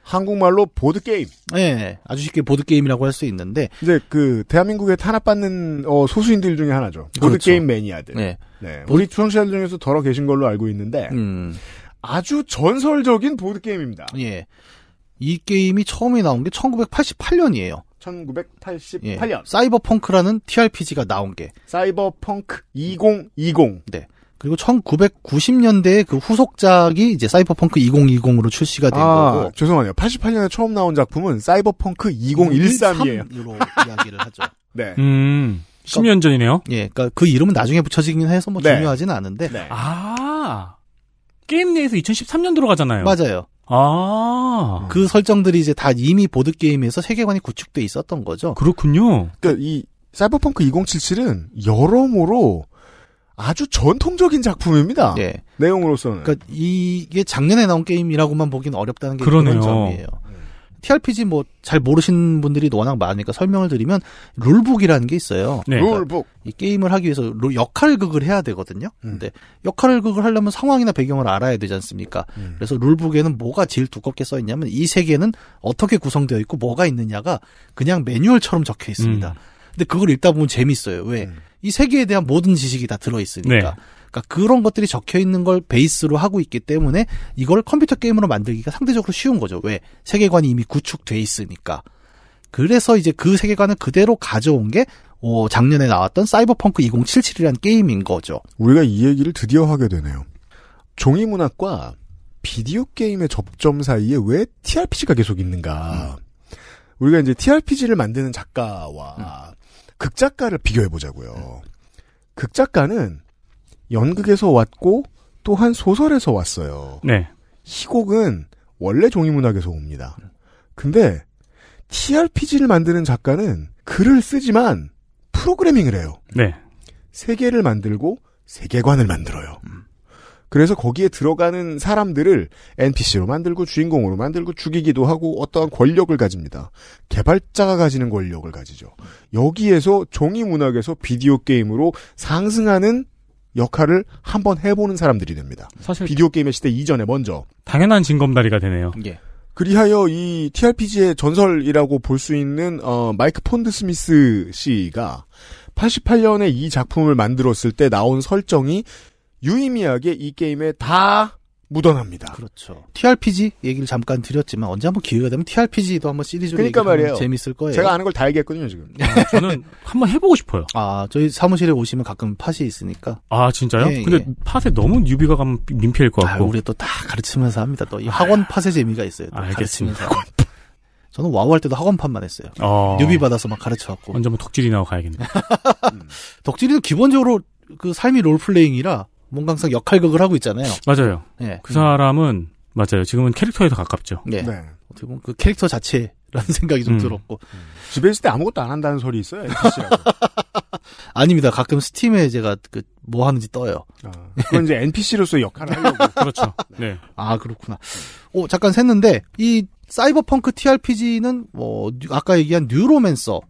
한국말로 보드 게임. 예, 아주 쉽게 보드 게임이라고 할 수 있는데 이제 그 대한민국에 탄압받는 어, 소수인들 중에 하나죠. 보드 그렇죠. 게임 매니아들. 네. 네. 우리 청취자들 중에서 덜어 계신 걸로 알고 있는데 음, 아주 전설적인 보드 게임입니다. 예. 이 게임이 처음에 나온 게 1988년이에요. 1988년 예. 사이버펑크라는 TRPG가 나온 게. 사이버펑크 2020. 네. 그리고 1990년대에 그 후속작이 이제 사이버펑크 2020으로 출시가 된 아, 거고. 죄송하네요. 88년에 처음 나온 작품은 사이버펑크 2013이에요. 으로 이야기를 하죠. 네. 음, 10년 전이네요. 예, 그러니까 그 이름은 나중에 붙여지긴 해서 뭐 네. 중요하지는 않은데. 네. 아, 게임 내에서 2013년도로 가잖아요. 맞아요. 아, 그 설정들이 이제 다 이미 보드 게임에서 세계관이 구축돼 있었던 거죠. 그렇군요. 그러니까 이 사이버펑크 2077은 여러모로 아주 전통적인 작품입니다. 예. 내용으로서는. 그러니까 이게 작년에 나온 게임이라고만 보기는 어렵다는 게 그러네요. 그런 점이에요. TRPG 뭐 잘 모르시는 분들이 워낙 많으니까 설명을 드리면 룰북이라는 게 있어요. 네. 룰북. 이 게임을 하기 위해서 룰- 역할극을 해야 되거든요. 음. 근데 역할극을 하려면 상황이나 배경을 알아야 되지 않습니까? 음. 그래서 룰북에는 뭐가 제일 두껍게 써 있냐면 이 세계는 어떻게 구성되어 있고 뭐가 있느냐가 그냥 매뉴얼처럼 적혀 있습니다. 음. 근데 그걸 읽다 보면 재밌어요. 왜? 음. 이 세계에 대한 모든 지식이 다 들어 있으니까. 네. 그러니까 그런 것들이 적혀 있는 걸 베이스로 하고 있기 때문에 이걸 컴퓨터 게임으로 만들기가 상대적으로 쉬운 거죠. 왜? 세계관이 이미 구축돼 있으니까. 그래서 이제 그 세계관을 그대로 가져온 게 어, 작년에 나왔던 사이버펑크 2077이라는 게임인 거죠. 우리가 이 얘기를 드디어 하게 되네요. 종이 문학과 비디오 게임의 접점 사이에 왜 TRPG가 계속 있는가? 우리가 이제 TRPG를 만드는 작가와 극작가를 비교해 보자고요. 극작가는 연극에서 왔고 또한 소설에서 왔어요. 네. 희곡은 원래 종이 문학에서 옵니다. 근데 TRPG를 만드는 작가는 글을 쓰지만 프로그래밍을 해요. 네. 세계를 만들고 세계관을 만들어요. 그래서 거기에 들어가는 사람들을 NPC로 만들고 주인공으로 만들고 죽이기도 하고 어떠한 권력을 가집니다. 개발자가 가지는 권력을 가지죠. 여기에서 종이 문학에서 비디오 게임으로 상승하는 역할을 한번 해보는 사람들이 됩니다. 사실 비디오 게임의 시대 이전에 먼저. 당연한 징검다리가 되네요. 예. 그리하여 이 TRPG의 전설이라고 볼 수 있는 어, 마이크 폰드 스미스 씨가 88년에 이 작품을 만들었을 때 나온 설정이 유의미하게 이 게임에 다 묻어납니다. 그렇죠. TRPG 얘기를 잠깐 드렸지만 언제 한번 기회가 되면 TRPG도 한번 시리즈로 그러니까 얘기하면 말이에요. 재밌을 거예요. 제가 아는 걸 다 얘기했거든요, 지금. 저는 한번 해보고 싶어요. 아, 저희 사무실에 오시면 가끔 팟이 있으니까. 아 진짜요? 예, 근데 예. 팟에 너무 뉴비가 가면 민폐일 것 아, 같고. 우리 또 다 가르치면서 합니다. 또 이 학원 팟의 재미가 있어요. 또 알겠습니다. 가르치면서. 저는 와우 할 때도 학원 팟만 했어요. 어. newbie 받아서 막 가르쳐갖고. 언제 한번 덕질이 나고 가야겠네. 덕질이도 기본적으로 그 삶이 role-playing이라 뭔가 항상 역할극을 하고 있잖아요. 맞아요. 예. 그 사람은 맞아요. 지금은 캐릭터에 더 가깝죠. 예. 네. 어떻게 보면 그 캐릭터 자체라는 생각이 좀 음. 들었고. 집에 있을 때 아무것도 안 한다는 소리 있어요, NPC라고. 아닙니다. 가끔 스팀에 제가 그 뭐 하는지 떠요. 그건 이제 NPC로서 역할을 하려고. 그렇죠. 네. 아 그렇구나. 오 잠깐 샜는데 이 사이버펑크 TRPG는 뭐 뉴- 아까 얘기한 뉴로맨서의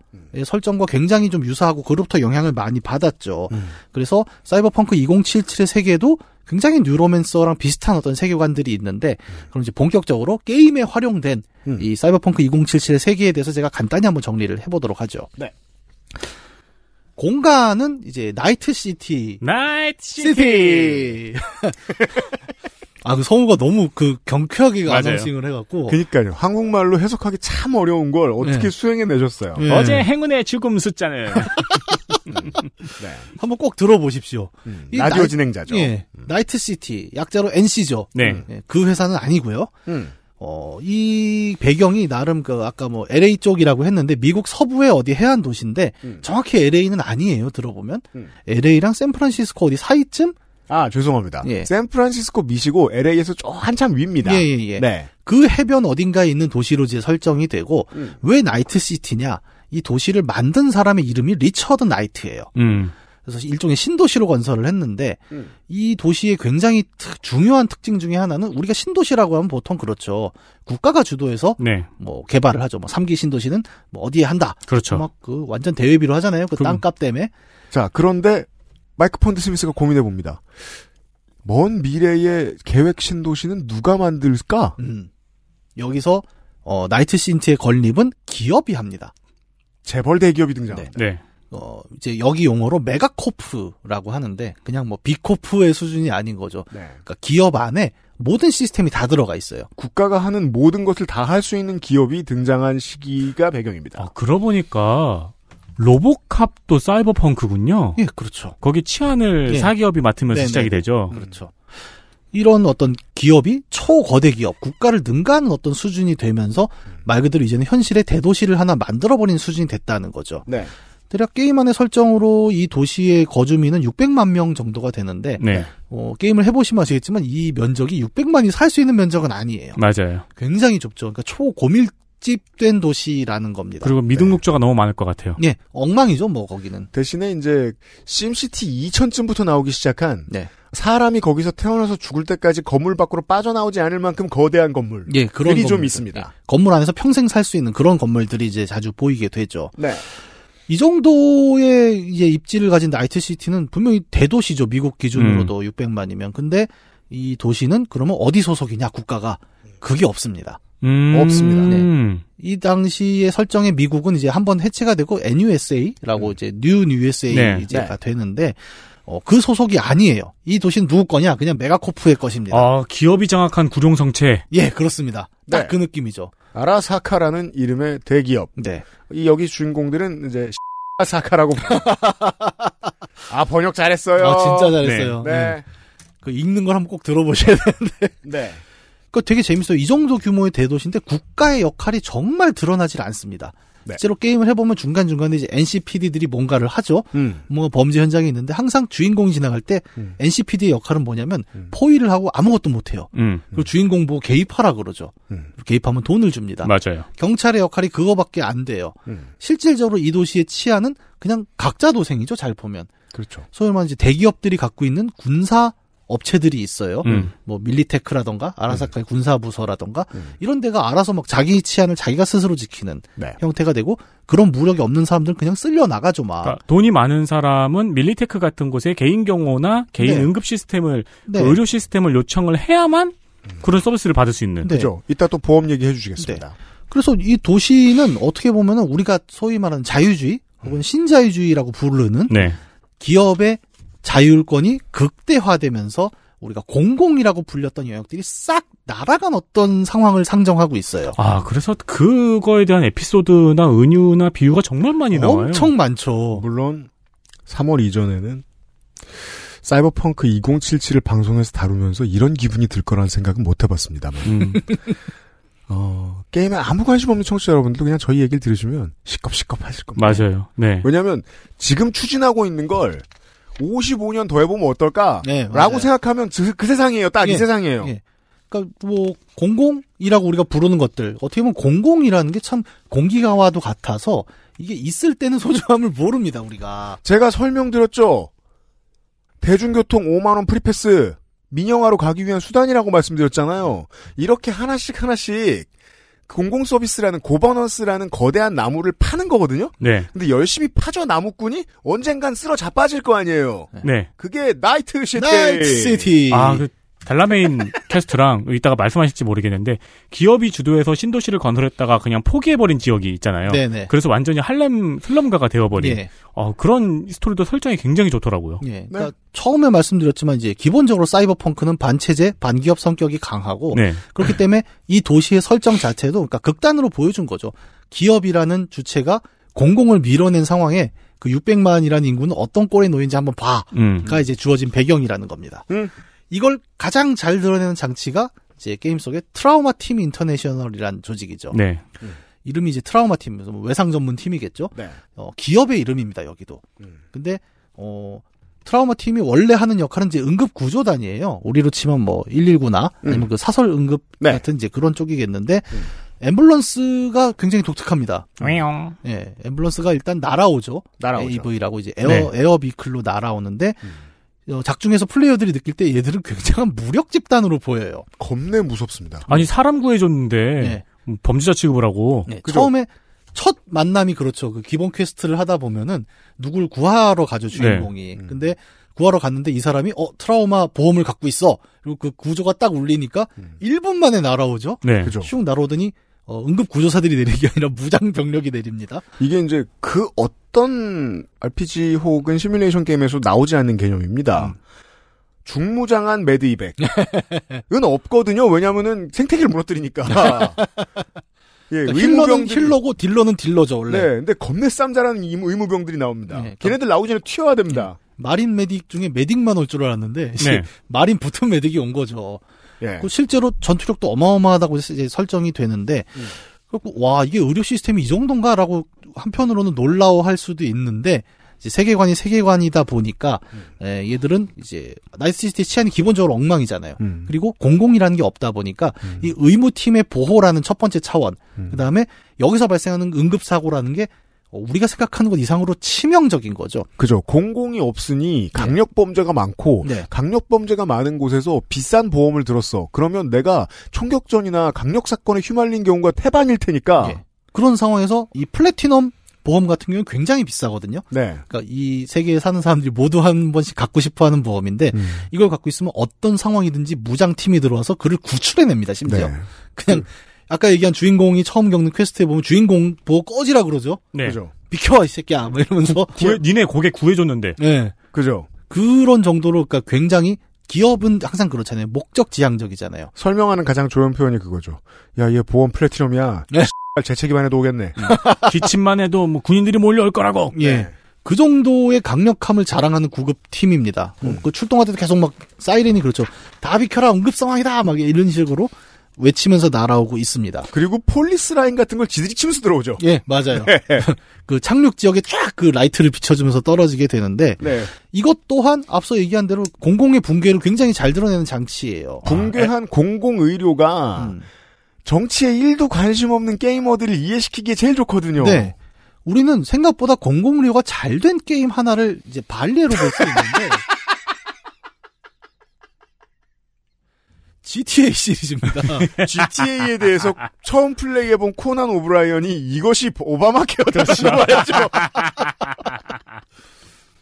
설정과 굉장히 좀 유사하고 그로부터 영향을 많이 받았죠. 그래서 사이버펑크 2077의 세계도 굉장히 뉴로맨서랑 비슷한 어떤 세계관들이 있는데 그럼 이제 본격적으로 게임에 활용된 이 사이버펑크 2077의 세계에 대해서 제가 간단히 한번 정리를 해보도록 하죠. 네. 공간은 이제 나이트 시티 나이트 시티. 아, 그 성우가 너무 그 경쾌하게 맞아요. announcing을 해갖고. 그러니까요. 한국말로 해석하기 참 어려운 걸 어떻게 네. 수행해 내셨어요. 예. 어제 행운의 죽음 숫자는 한번 꼭 들어보십시오. 이 음. 라디오 나이- 진행자죠. 음. 예. 나이트 시티. 약자로 NC죠. 네. 그 회사는 아니고요. 음. 어, 이 배경이 나름 그 아까 뭐 LA 쪽이라고 했는데 미국 서부의 어디 해안 도시인데 음. 정확히 LA는 아니에요. 들어보면 LA랑 샌프란시스코 어디 사이쯤 아, 죄송합니다. 예. 샌프란시스코 미시고 LA에서 좀 한참 위입니다. 예, 예, 예. 네. 그 해변 어딘가에 있는 도시로 이제 설정이 되고 음. 왜 나이트 시티냐? 이 도시를 만든 사람의 이름이 리처드 나이트예요. 음. 그래서 일종의 신도시로 건설을 했는데 음. 이 도시의 굉장히 특- 중요한 특징 중에 하나는 우리가 신도시라고 하면 보통 그렇죠. 국가가 주도해서 네. 뭐 개발을 하죠. 뭐 3기 신도시는 뭐 어디에 한다. 그렇죠. 막 그 완전 대외비로 하잖아요. 그 그럼- 땅값 때문에. 자, 그런데 마이크 폰드스미스가 고민해 봅니다. 먼 미래의 계획 신도시는 누가 만들까? 음. 여기서 어 나이트 시티의 건립은 기업이 합니다. 재벌 대기업이 등장. 네. 어, 이제 여기 용어로 megacorp라고 하는데 그냥 뭐 big corp의 수준이 아닌 거죠. 네. 그러니까 기업 안에 모든 시스템이 다 들어가 있어요. 국가가 하는 모든 것을 다 할 수 있는 기업이 등장한 시기가 배경입니다. 아, 그러고 보니까 로보캅도 사이버펑크군요. 예, 그렇죠. 거기 치안을 예. 사기업이 맡으면서 네네. 시작이 되죠. 그렇죠. 이런 어떤 기업이 초거대 기업, 국가를 능가하는 어떤 수준이 되면서 말 그대로 이제는 현실의 대도시를 하나 만들어버린 수준이 됐다는 거죠. 네. 대략 게임 안의 설정으로 이 도시의 거주민은 600만 명 정도가 되는데 네. 어, 게임을 해보시면 아시겠지만 이 면적이 600만이 살 수 있는 면적은 아니에요. 맞아요. 굉장히 좁죠. 그러니까 초고밀 집된 도시라는 겁니다. 그리고 미등록조가 너무 많을 것 같아요. 예, 엉망이죠, 뭐 거기는. 대신에 이제 심시티 2000쯤부터 나오기 시작한 네. 사람이 거기서 태어나서 죽을 때까지 건물 밖으로 빠져나오지 않을 만큼 거대한 건물. 예, 그런 들이 좀. 있습니다. 예, 건물 안에서 평생 살 수 있는 그런 건물들이 이제 자주 보이게 되죠. 네. 이 정도의 이제 입지를 가진 나이트 시티는 분명히 대도시죠. 미국 기준으로도 600만이면. 근데 이 도시는 그러면 어디 소속이냐, 국가가. 그게 없습니다. 음. 없습니다. 네. 이 당시의 설정의 미국은 이제 한 번 해체가 되고 NUSA라고 이제 New USA가 네. 되는데 어, 그 소속이 아니에요. 이 도시는 누구 거냐? 그냥 megacorp의 것입니다. 아, 기업이 장악한 구룡 성채. 예, 그렇습니다. 딱 네. 그 느낌이죠. 아라사카라는 이름의 대기업. 네. 이 여기 주인공들은 이제 사카라고. 아 번역 잘했어요. 아, 진짜 잘했어요. 네. 네. 그 읽는 걸 한번 꼭 들어보셔야 되는데. 네. 그 되게 재밌어요. 이 정도 규모의 대도시인데 국가의 역할이 정말 드러나질 않습니다. 네. 실제로 게임을 해보면 중간중간에 이제 NCPD들이 뭔가를 하죠. 음. 뭔가 범죄 현장에 있는데 항상 주인공이 지나갈 때 음. NCPD의 역할은 뭐냐면 포위를 하고 아무것도 못해요. 음. 그리고 주인공 보고 개입하라 그러죠. 음. 개입하면 돈을 줍니다. 맞아요. 경찰의 역할이 그거밖에 안 돼요. 음. 실질적으로 이 도시의 치안은 그냥 각자 도생이죠. 잘 보면. 그렇죠. 소위 말하는 이제 대기업들이 갖고 있는 군사 업체들이 있어요. 음. 뭐 밀리테크라던가 아라사카의 군사부서라던가 음. 이런 데가 알아서 막 자기 치안을 자기가 스스로 지키는 네. 형태가 되고 그런 무력이 없는 사람들은 그냥 쓸려 나가죠 막. 그러니까 돈이 많은 사람은 밀리테크 같은 곳에 개인 경호나 개인 네. 응급 시스템을 네. 그 의료 시스템을 요청을 해야만 그런 서비스를 받을 수 있는. 네. 그죠. 이따 또 보험 얘기 해 주시겠습니다. 그래서 이 도시는 어떻게 보면은 우리가 소위 말하는 자유주의 혹은 신자유주의라고 부르는 네. 기업의 자율권이 극대화되면서 우리가 공공이라고 불렸던 영역들이 싹 날아간 어떤 상황을 상정하고 있어요. 아, 그래서 그거에 대한 에피소드나 은유나 비유가 정말 많이 나와요. 엄청 많죠. 물론 3월 이전에는 사이버펑크 2077을 방송에서 다루면서 이런 기분이 들 거라는 생각은 못 해봤습니다만. 음. 어, 게임에 아무 관심 없는 청취자 여러분들도 그냥 저희 얘기를 들으시면 시겁시겁 하실 겁니다. 맞아요. 네. 왜냐하면 지금 추진하고 있는 걸 55년 더 해보면 어떨까? 네, 라고. 생각하면 그, 그 세상이에요. 딱이 예, 세상이에요. 예. 그러니까 뭐 공공이라고 우리가 부르는 것들 어떻게 보면 공공이라는 게 참 공기와도 같아서 이게 있을 때는 소중함을 모릅니다 우리가. 제가 설명드렸죠. 대중교통 5만 원 프리패스 민영화로 가기 위한 수단이라고 말씀드렸잖아요. 이렇게 하나씩 하나씩 공공 서비스라는 governance라는 거대한 나무를 파는 거거든요. 네. 근데 열심히 파져 나무꾼이 언젠간 쓸어 자빠질 거 아니에요. 네. 그게 나이트 시티. 나이트 시티. 아, 그 델라메인 quest랑 이따가 말씀하실지 모르겠는데 기업이 주도해서 신도시를 건설했다가 그냥 포기해버린 지역이 있잖아요. 네네. 그래서 완전히 할렘 슬럼가가 되어버린 예. 어, 그런 스토리도 설정이 굉장히 좋더라고요. 예. 그러니까 처음에 말씀드렸지만 이제 기본적으로 사이버펑크는 반체제, 반기업 성격이 강하고 네. 그렇기 때문에 이 도시의 설정 자체도 그러니까 극단으로 보여준 거죠. 기업이라는 주체가 공공을 밀어낸 상황에 그 600만이라는 인구는 어떤 꼴에 놓인지 한번 봐 가 음. 이제 주어진 배경이라는 겁니다. 음. 이걸 가장 잘 드러내는 장치가 이제 게임 속의 트라우마 팀 인터내셔널이라는 조직이죠. 네. 이름이 이제 트라우마 팀, 뭐 외상 전문 팀이겠죠. 네. 어, 기업의 이름입니다 여기도. 음. 근데 어 트라우마 팀이 원래 하는 역할은 이제 응급 구조단이에요. 우리로 치면 뭐 119나 아니면 음. 그 사설 응급 네. 같은 이제 그런 쪽이겠는데 앰뷸런스가 굉장히 독특합니다. 웨용. 예, 앰뷸런스가 일단 날아오죠. 날아오죠. AV라고 이제 air 네. air vehicle로 날아오는데 음. 어, 작중에서 플레이어들이 느낄 때 얘들은 굉장한 무력 집단으로 보여요. 겁내 무섭습니다. 아니 사람 구해줬는데 네. 음, 범죄자 취급을 하고 네? 처음에 첫 만남이 그렇죠. 그 기본 quest를 하다 보면은 누굴 구하러 가죠 주인공이. 음. 근데 구하러 갔는데 이 사람이 어 트라우마 보험을 갖고 있어. 그리고 그 구조가 딱 울리니까 음. 1분 만에 날아오죠. 네. 그죠? 슉 날아오더니 어, 응급 구조사들이 내리는 게 아니라 무장 병력이 내립니다. 이게 이제 그 어떤 RPG 혹은 시뮬레이션 게임에서 나오지 않는 개념입니다. 중무장한 매드이백은 없거든요. 왜냐면은 생태계를 무너뜨리니까. 예, 그러니까 힐러는 힐러고 딜러는 딜러죠 원래. 네, 근데 겁내 쌈 잘하는 의무, 의무병들이 나옵니다. 네, 걔네들 나오기 전에 튀어야 됩니다. 마린 메딕 중에 메딕만 올 줄 알았는데 네. 마린 붙은 메딕이 온 거죠. 예. 그 실제로 전투력도 어마어마하다고 이제 설정이 되는데 음. 그리고 와 이게 의료 시스템이 이 정도인가라고 한편으로는 놀라워할 수도 있는데 이제 세계관이 세계관이다 보니까 음. 에, 얘들은 이제 나이트시티 치안이 기본적으로 엉망이잖아요. 음. 그리고 공공이라는 게 없다 보니까 음. 이 의무팀의 보호라는 첫 번째 차원 음. 그다음에 여기서 발생하는 응급 사고라는 게 어, 우리가 생각하는 것 이상으로 치명적인 거죠. 그죠. 공공이 없으니 강력 범죄가 많고 네. 강력 범죄가 많은 곳에서 비싼 보험을 들었어. 그러면 내가 총격전이나 강력 사건에 휘말린 경우가 태반일 테니까. 예. 그런 상황에서 이 플래티넘 보험 같은 경우는 굉장히 비싸거든요. 네. 그러니까 이 세계에 사는 사람들이 모두 한 번씩 갖고 싶어 하는 보험인데 음. 이걸 갖고 있으면 어떤 상황이든지 무장 팀이 들어와서 그를 구출해 냅니다, 심지어. 네. 그냥 아까 얘기한 주인공이 처음 겪는 quest에 보면 주인공 보고 꺼지라 그러죠. 네. 그죠. 비켜 이 새끼야 뭐 이러면서 구해, 니네 고객 구해줬는데. 네. 그죠. 그런 정도로 그러니까 굉장히 기업은 항상 그렇잖아요. 목적 지향적이잖아요. 설명하는 가장 좋은 표현이 그거죠. 야, 얘 보험 플래티넘이야. 네. 재채기만 해도 오겠네. 기침만 해도 뭐 군인들이 몰려올 거라고. 예. 네. 그 정도의 강력함을 자랑하는 구급 팀입니다. 어, 음. 그 출동할 때도 계속 막 사이렌이 그렇죠. 다 비켜라 응급 상황이다 막 이런 식으로 외치면서 날아오고 있습니다. 그리고 폴리스 라인 같은 걸 지들이 치면서 들어오죠. 예, 맞아요. 그 착륙 지역에 쫙 그 라이트를 비춰주면서 떨어지게 되는데 네. 이것 또한 앞서 얘기한 대로 공공의 붕괴를 굉장히 잘 드러내는 장치예요. 붕괴한 공공 의료가 음. 정치에 1도 관심 없는 게이머들을 이해시키기에 제일 좋거든요. 네. 우리는 생각보다 공공의료가 잘 된 게임 하나를 이제 반례로 볼 수 있는데 GTA 시리즈입니다. GTA에 대해서 처음 플레이해본 코난 오브라이언이 이것이 오바마 케어다라고 말했죠.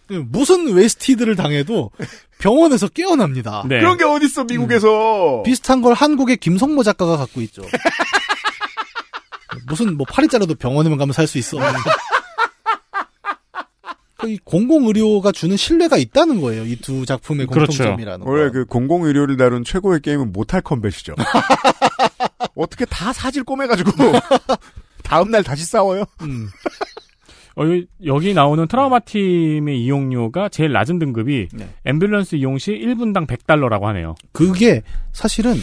무슨 wasted를 당해도 병원에서 깨어납니다. 네. 그런 게 어딨어, 미국에서. 비슷한 걸 한국의 김성모 작가가 갖고 있죠. 무슨 뭐 팔이 잘려도 병원에만 가면 살 수 있어. 이 공공의료가 주는 신뢰가 있다는 거예요. 이 두 작품의 그렇죠. 공통점이라는 거. 원래 그 공공의료를 다룬 최고의 게임은 모탈 컴뱃이죠. 어떻게 다 사지를 꼬매가지고 다음날 다시 싸워요? 음. 어, 여기- 여기 나오는 트라우마 팀의 이용료가 제일 낮은 등급이 네. 앰뷸런스 이용 시 1분당 100달러라고 하네요. 그게 사실은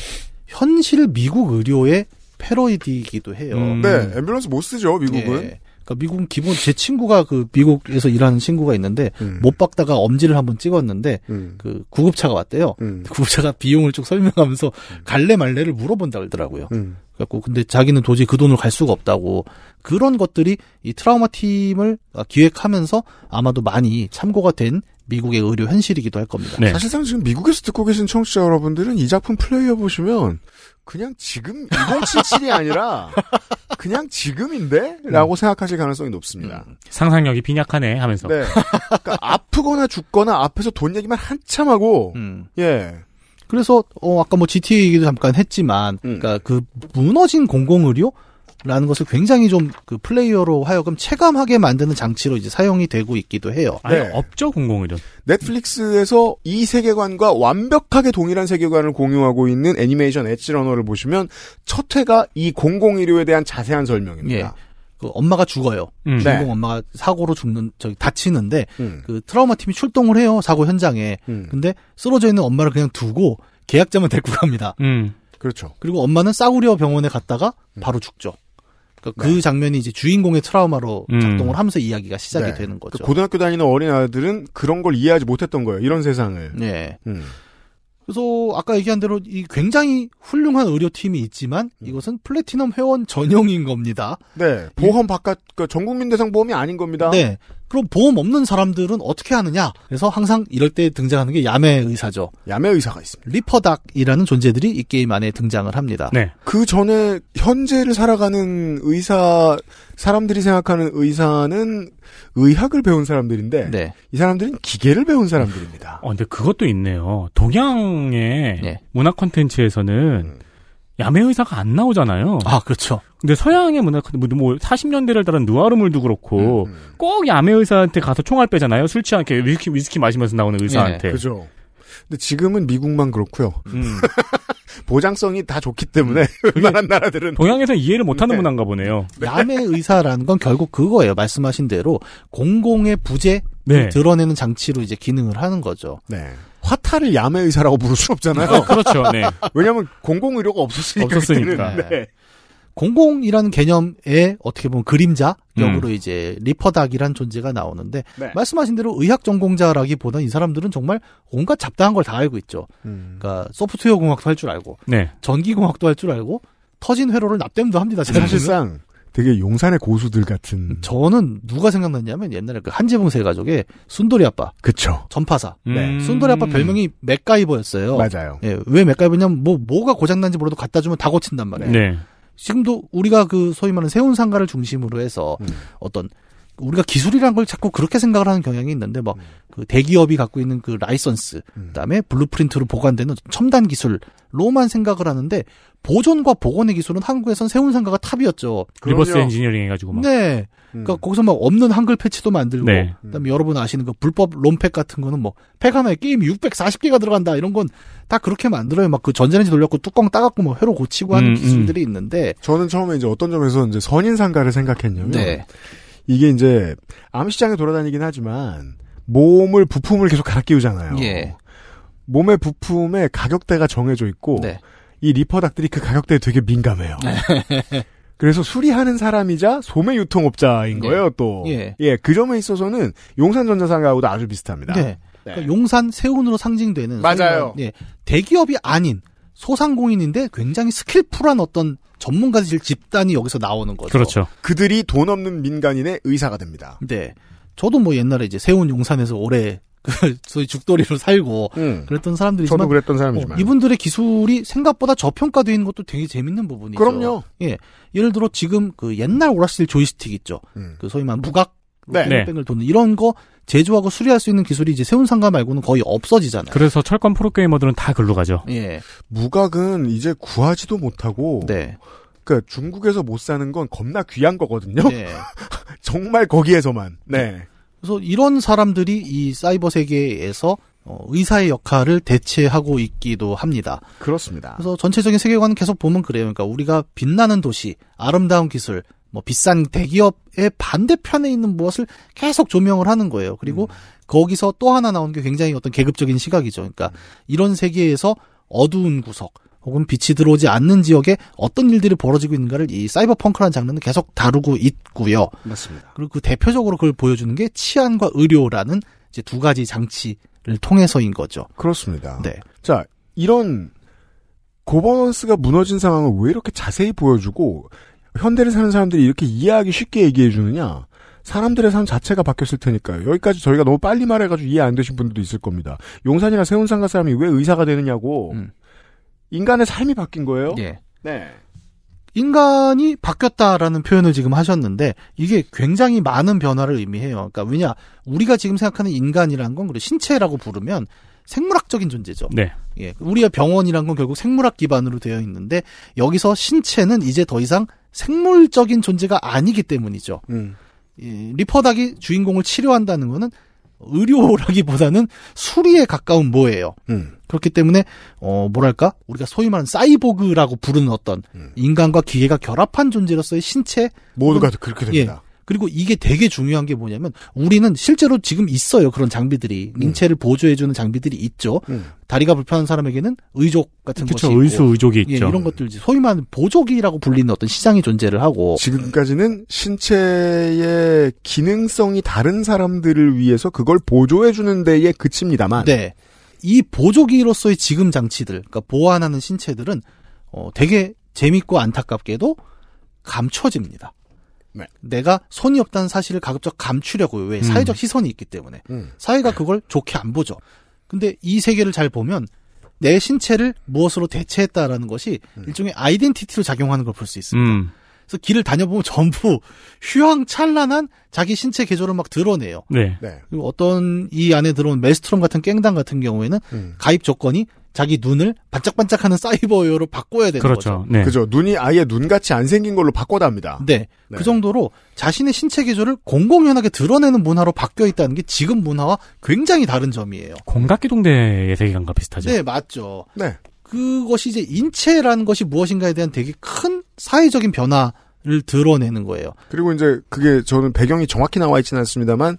현실 미국 의료의 패러디이기도 해요. 음. 네, 앰뷸런스 못 쓰죠, 미국은. 예. 그러니까 미국은 기본 제 친구가 그 미국에서 일하는 친구가 있는데 음. 못 박다가 엄지를 한번 찍었는데 음. 그 구급차가 왔대요. 음. 구급차가 비용을 쭉 설명하면서 갈래 말래를 물어본다 그러더라고요. 음. 그래갖고 근데 자기는 도저히 그 돈을 갈 수가 없다고 그런 것들이 이 트라우마 팀을 기획하면서 아마도 많이 참고가 된 미국의 의료 현실이기도 할 겁니다. 네. 사실상 지금 미국에서 듣고 계신 청취자 여러분들은 이 작품 플레이어 보시면 그냥 지금 2077이 아니라 그냥 지금인데? 라고 생각하실 가능성이 높습니다. 상상력이 빈약하네 하면서. 네. 그러니까 아프거나 죽거나 앞에서 돈 얘기만 한참 하고 음. 예. 그래서 어 아까 뭐 GTA 얘기도 잠깐 했지만 음. 그러니까 그 무너진 공공의료 라는 것을 굉장히 좀 그 플레이어로 하여금 체감하게 만드는 장치로 이제 사용이 되고 있기도 해요. 아니 네. 없죠 공공의료. 넷플릭스에서 이 세계관과 완벽하게 동일한 세계관을 공유하고 있는 애니메이션 엣지러너를 보시면 첫 회가 이 공공의료에 대한 자세한 설명입니다. 예. 그 엄마가 죽어요. 음. 주인공 네. 엄마가 사고로 죽는 저기 다치는데 음. 그 트라우마 팀이 출동을 해요 사고 현장에. 음. 근데 쓰러져 있는 엄마를 그냥 두고 계약자만 데리고 갑니다. 음. 그렇죠. 그리고 엄마는 싸구려 병원에 갔다가 바로 죽죠. 그러니까 그 장면이 이제 주인공의 트라우마로 음. 작동을 하면서 이야기가 시작이 네. 되는 거죠. 그 고등학교 다니는 어린 아들은 그런 걸 이해하지 못했던 거예요. 이런 세상을. 네. 음. 그래서 아까 얘기한 대로 이 굉장히 훌륭한 의료팀이 있지만 음. 이것은 플래티넘 회원 전용인 겁니다. 네. 보험 바깥 그 전국민 대상 보험이 아닌 겁니다. 네. 그럼 보험 없는 사람들은 어떻게 하느냐? 그래서 항상 이럴 때 등장하는 게 야매 의사죠. 야매 의사가 있습니다. ripperdoc이라는 존재들이 이 게임 안에 등장을 합니다. 네. 그 전에 현재를 살아가는 의사 사람들이 생각하는 의사는 의학을 배운 사람들인데 네. 이 사람들은 기계를 배운 사람들입니다. 어, 근데 그것도 있네요. 동양의 네. 문화 콘텐츠에서는 야매 의사가 안 나오잖아요. 아, 그렇죠. 근데 서양의 문화 뭐 40년대를 따른 누아르물도 그렇고 음, 꼭 야매 의사한테 가서 총알 빼잖아요. 술 취하게 위스키, 위스키 마시면서 나오는 의사한테. 그죠. 근데 지금은 미국만 그렇고요. 음. 보장성이 다 좋기 때문에 웬만한 나라들은 동양에서 이해를 못하는 네. 문화인가 보네요. 야매 의사라는 건 결국 그거예요. 말씀하신 대로 공공의 부재 네. 드러내는 장치로 이제 기능을 하는 거죠. 네. 화타를 야매 의사라고 부를 수 없잖아요. 어, 그렇죠. 네. 왜냐하면 공공 의료가 없었으니까. 없었으니까. 그때는. 네. 공공이라는 개념에 어떻게 보면 그림자 역으로 이제 리퍼닥이란 존재가 나오는데 네. 말씀하신 대로 의학 전공자라기보다 이 사람들은 정말 온갖 잡다한 걸 다 알고 있죠. 음. 그러니까 소프트웨어 공학도 할 줄 알고 네. 전기 공학도 할 줄 알고 터진 회로를 납땜도 합니다. 쟤네들은. 사실상 되게 용산의 고수들 같은. 저는 누가 생각났냐면 옛날에 그 한지붕 세 가족의 순돌이 아빠 그쵸. 전파사. 음. 순돌이 아빠 별명이 맥가이버였어요. 맞아요. 예, 왜 맥가이버냐면 뭐 뭐가 고장난지 몰라도 갖다 주면 다 고친단 말이에요. 네. 지금도 우리가 그 소위 말하는 세운 상가를 중심으로 해서 음. 어떤 우리가 기술이란 걸 자꾸 그렇게 생각을 하는 경향이 있는데 막그 대기업이 갖고 있는 그 라이선스 음. 그다음에 blueprint로 보관되는 첨단 기술로만 생각을 하는데 보존과 복원의 기술은 한국에선 세운 상가가 탑이었죠. reverse 그럼요. 엔지니어링 해가지고 막. 네. 음. 그러니까 거기서 막 없는 한글 패치도 만들고 네. 그다음에 여러분 아시는 그 불법 롬팩 같은 거는 뭐 팩 하나에 게임이 640개가 들어간다 이런 건 다 그렇게 만들어요. 막 그 전자레인지 돌렸고 뚜껑 따갖고 뭐 회로 고치고 하는 음, 기술들이 있는데 저는 처음에 이제 어떤 점에서 이제 선인 상가를 생각했냐면 네. 이게 이제 암시장에 돌아다니긴 하지만 몸을 부품을 계속 갈아 끼우잖아요. 예. 몸의 부품의 가격대가 정해져 있고 네. 이 리퍼닥들이 그 가격대에 되게 민감해요. 그래서 수리하는 사람이자 소매 유통업자인 예. 거예요, 또. 예. 그 점에 있어서는 용산전자상가하고도 아주 비슷합니다. 네. 그러니까 용산 세운으로 상징되는 맞아요. 예, 대기업이 아닌 소상공인인데 굉장히 스킬풀한 어떤 전문가들 집단이 여기서 나오는 거죠. 그렇죠. 그들이 돈 없는 민간인의 의사가 됩니다. 네. 저도 뭐 옛날에 이제 세운 용산에서 오래 그 소위 죽돌이로 살고 음. 그랬던 사람들이지만 저도 그랬던 어, 사람이지만. 이분들의 기술이 생각보다 저평가되어 있는 것도 되게 재밌는 부분이죠. 그럼요. 예. 예를 들어 지금 그 옛날 오락실 조이스틱 있죠. 음. 그 소위 말하는 무각 네. 뺑뺑을 도는 이런 거 제조하고 수리할 수 있는 기술이 이제 세운 상가 말고는 거의 없어지잖아요. 그래서 철권 프로게이머들은 다 글로 가죠. 예. 무각은 이제 구하지도 못하고 네. 그러니까 중국에서 못 사는 건 겁나 귀한 거거든요. 네. 정말 거기에서만. 네. 그래서 이런 사람들이 이 사이버 세계에서 어, 의사의 역할을 대체하고 있기도 합니다. 그렇습니다. 그래서 전체적인 세계관은 계속 보면 그래요. 그러니까 우리가 빛나는 도시, 아름다운 기술, 뭐 비싼 대기업의 반대편에 있는 무엇을 계속 조명을 하는 거예요. 그리고 거기서 또 하나 나오는 게 굉장히 어떤 계급적인 시각이죠. 그러니까 이런 세계에서 어두운 구석, 혹은 빛이 들어오지 않는 지역에 어떤 일들이 벌어지고 있는가를 이 사이버 펑크라는 장르는 계속 다루고 있고요. 맞습니다. 그리고 그 대표적으로 그걸 보여주는 게 치안과 의료라는 이제 두 가지 장치를 통해서인 거죠. 그렇습니다. 네. 자, 이런 고버넌스가 무너진 상황을 왜 이렇게 자세히 보여주고 현대를 사는 사람들이 이렇게 이해하기 쉽게 얘기해 주느냐? 사람들의 삶 자체가 바뀌었을 테니까요. 여기까지 저희가 너무 빨리 말해가지고 이해 안 되신 분들도 있을 겁니다. 용산이나 세운상가 사람이 왜 의사가 되느냐고. 인간의 삶이 바뀐 거예요? 예. 네. 인간이 바뀌었다라는 표현을 지금 하셨는데 이게 굉장히 많은 변화를 의미해요. 그러니까 왜냐 우리가 지금 생각하는 인간이라는 건 그리고 신체라고 부르면 생물학적인 존재죠. 네. 예, 우리가 병원이란 건 결국 생물학 기반으로 되어 있는데 여기서 신체는 이제 더 이상 생물적인 존재가 아니기 때문이죠. 음. 이 리퍼닥이 주인공을 치료한다는 거는 의료라기보다는 수리에 가까운 뭐예요. 음. 그렇기 때문에 어 뭐랄까 우리가 소위 말하는 사이보그라고 부르는 어떤 인간과 기계가 결합한 존재로서의 신체 모두가 그렇게 됩니다. 예. 그리고 이게 되게 중요한 게 뭐냐면 우리는 실제로 지금 있어요 그런 장비들이 인체를 보조해주는 장비들이 있죠. 음. 다리가 불편한 사람에게는 의족 같은 그쵸, 것이 의수 의족이 예, 있죠. 이런 것들 소위 말하는 보조기라고 불리는 어떤 시장이 존재를 하고 지금까지는 신체의 기능성이 다른 사람들을 위해서 그걸 보조해주는 데에 그칩니다만. 네. 이 보조기로서의 지금 장치들, 그러니까 보완하는 신체들은 어, 되게 재밌고 안타깝게도 감춰집니다. 네. 내가 손이 없다는 사실을 가급적 감추려고 왜 음. 사회적 시선이 있기 때문에 음. 사회가 그걸 좋게 안 보죠. 근데 이 세계를 잘 보면 내 신체를 무엇으로 대체했다라는 것이 일종의 아이덴티티로 작용하는 걸 볼 수 있습니다. 음. 그래서 길을 다녀보면 전부 휘황찬란한 자기 신체 개조를 막 드러내요. 네. 네. 그리고 어떤 이 안에 들어온 멜스트롬 같은 깽당 같은 경우에는 음. 가입 조건이 자기 눈을 반짝반짝하는 사이버웨어로 바꿔야 되는 그렇죠. 거죠. 네. 그죠. 눈이 아예 눈같이 안 생긴 걸로 바꿔답니다. 네. 네. 그 정도로 자신의 신체 개조를 공공연하게 드러내는 문화로 바뀌어 있다는 게 지금 문화와 굉장히 다른 점이에요. 공각기동대의 세계관과 비슷하죠. 네, 맞죠. 네. 그것이 이제 인체라는 것이 무엇인가에 대한 되게 큰 사회적인 변화를 드러내는 거예요. 그리고 이제 그게 저는 배경이 정확히 나와 있지는 않습니다만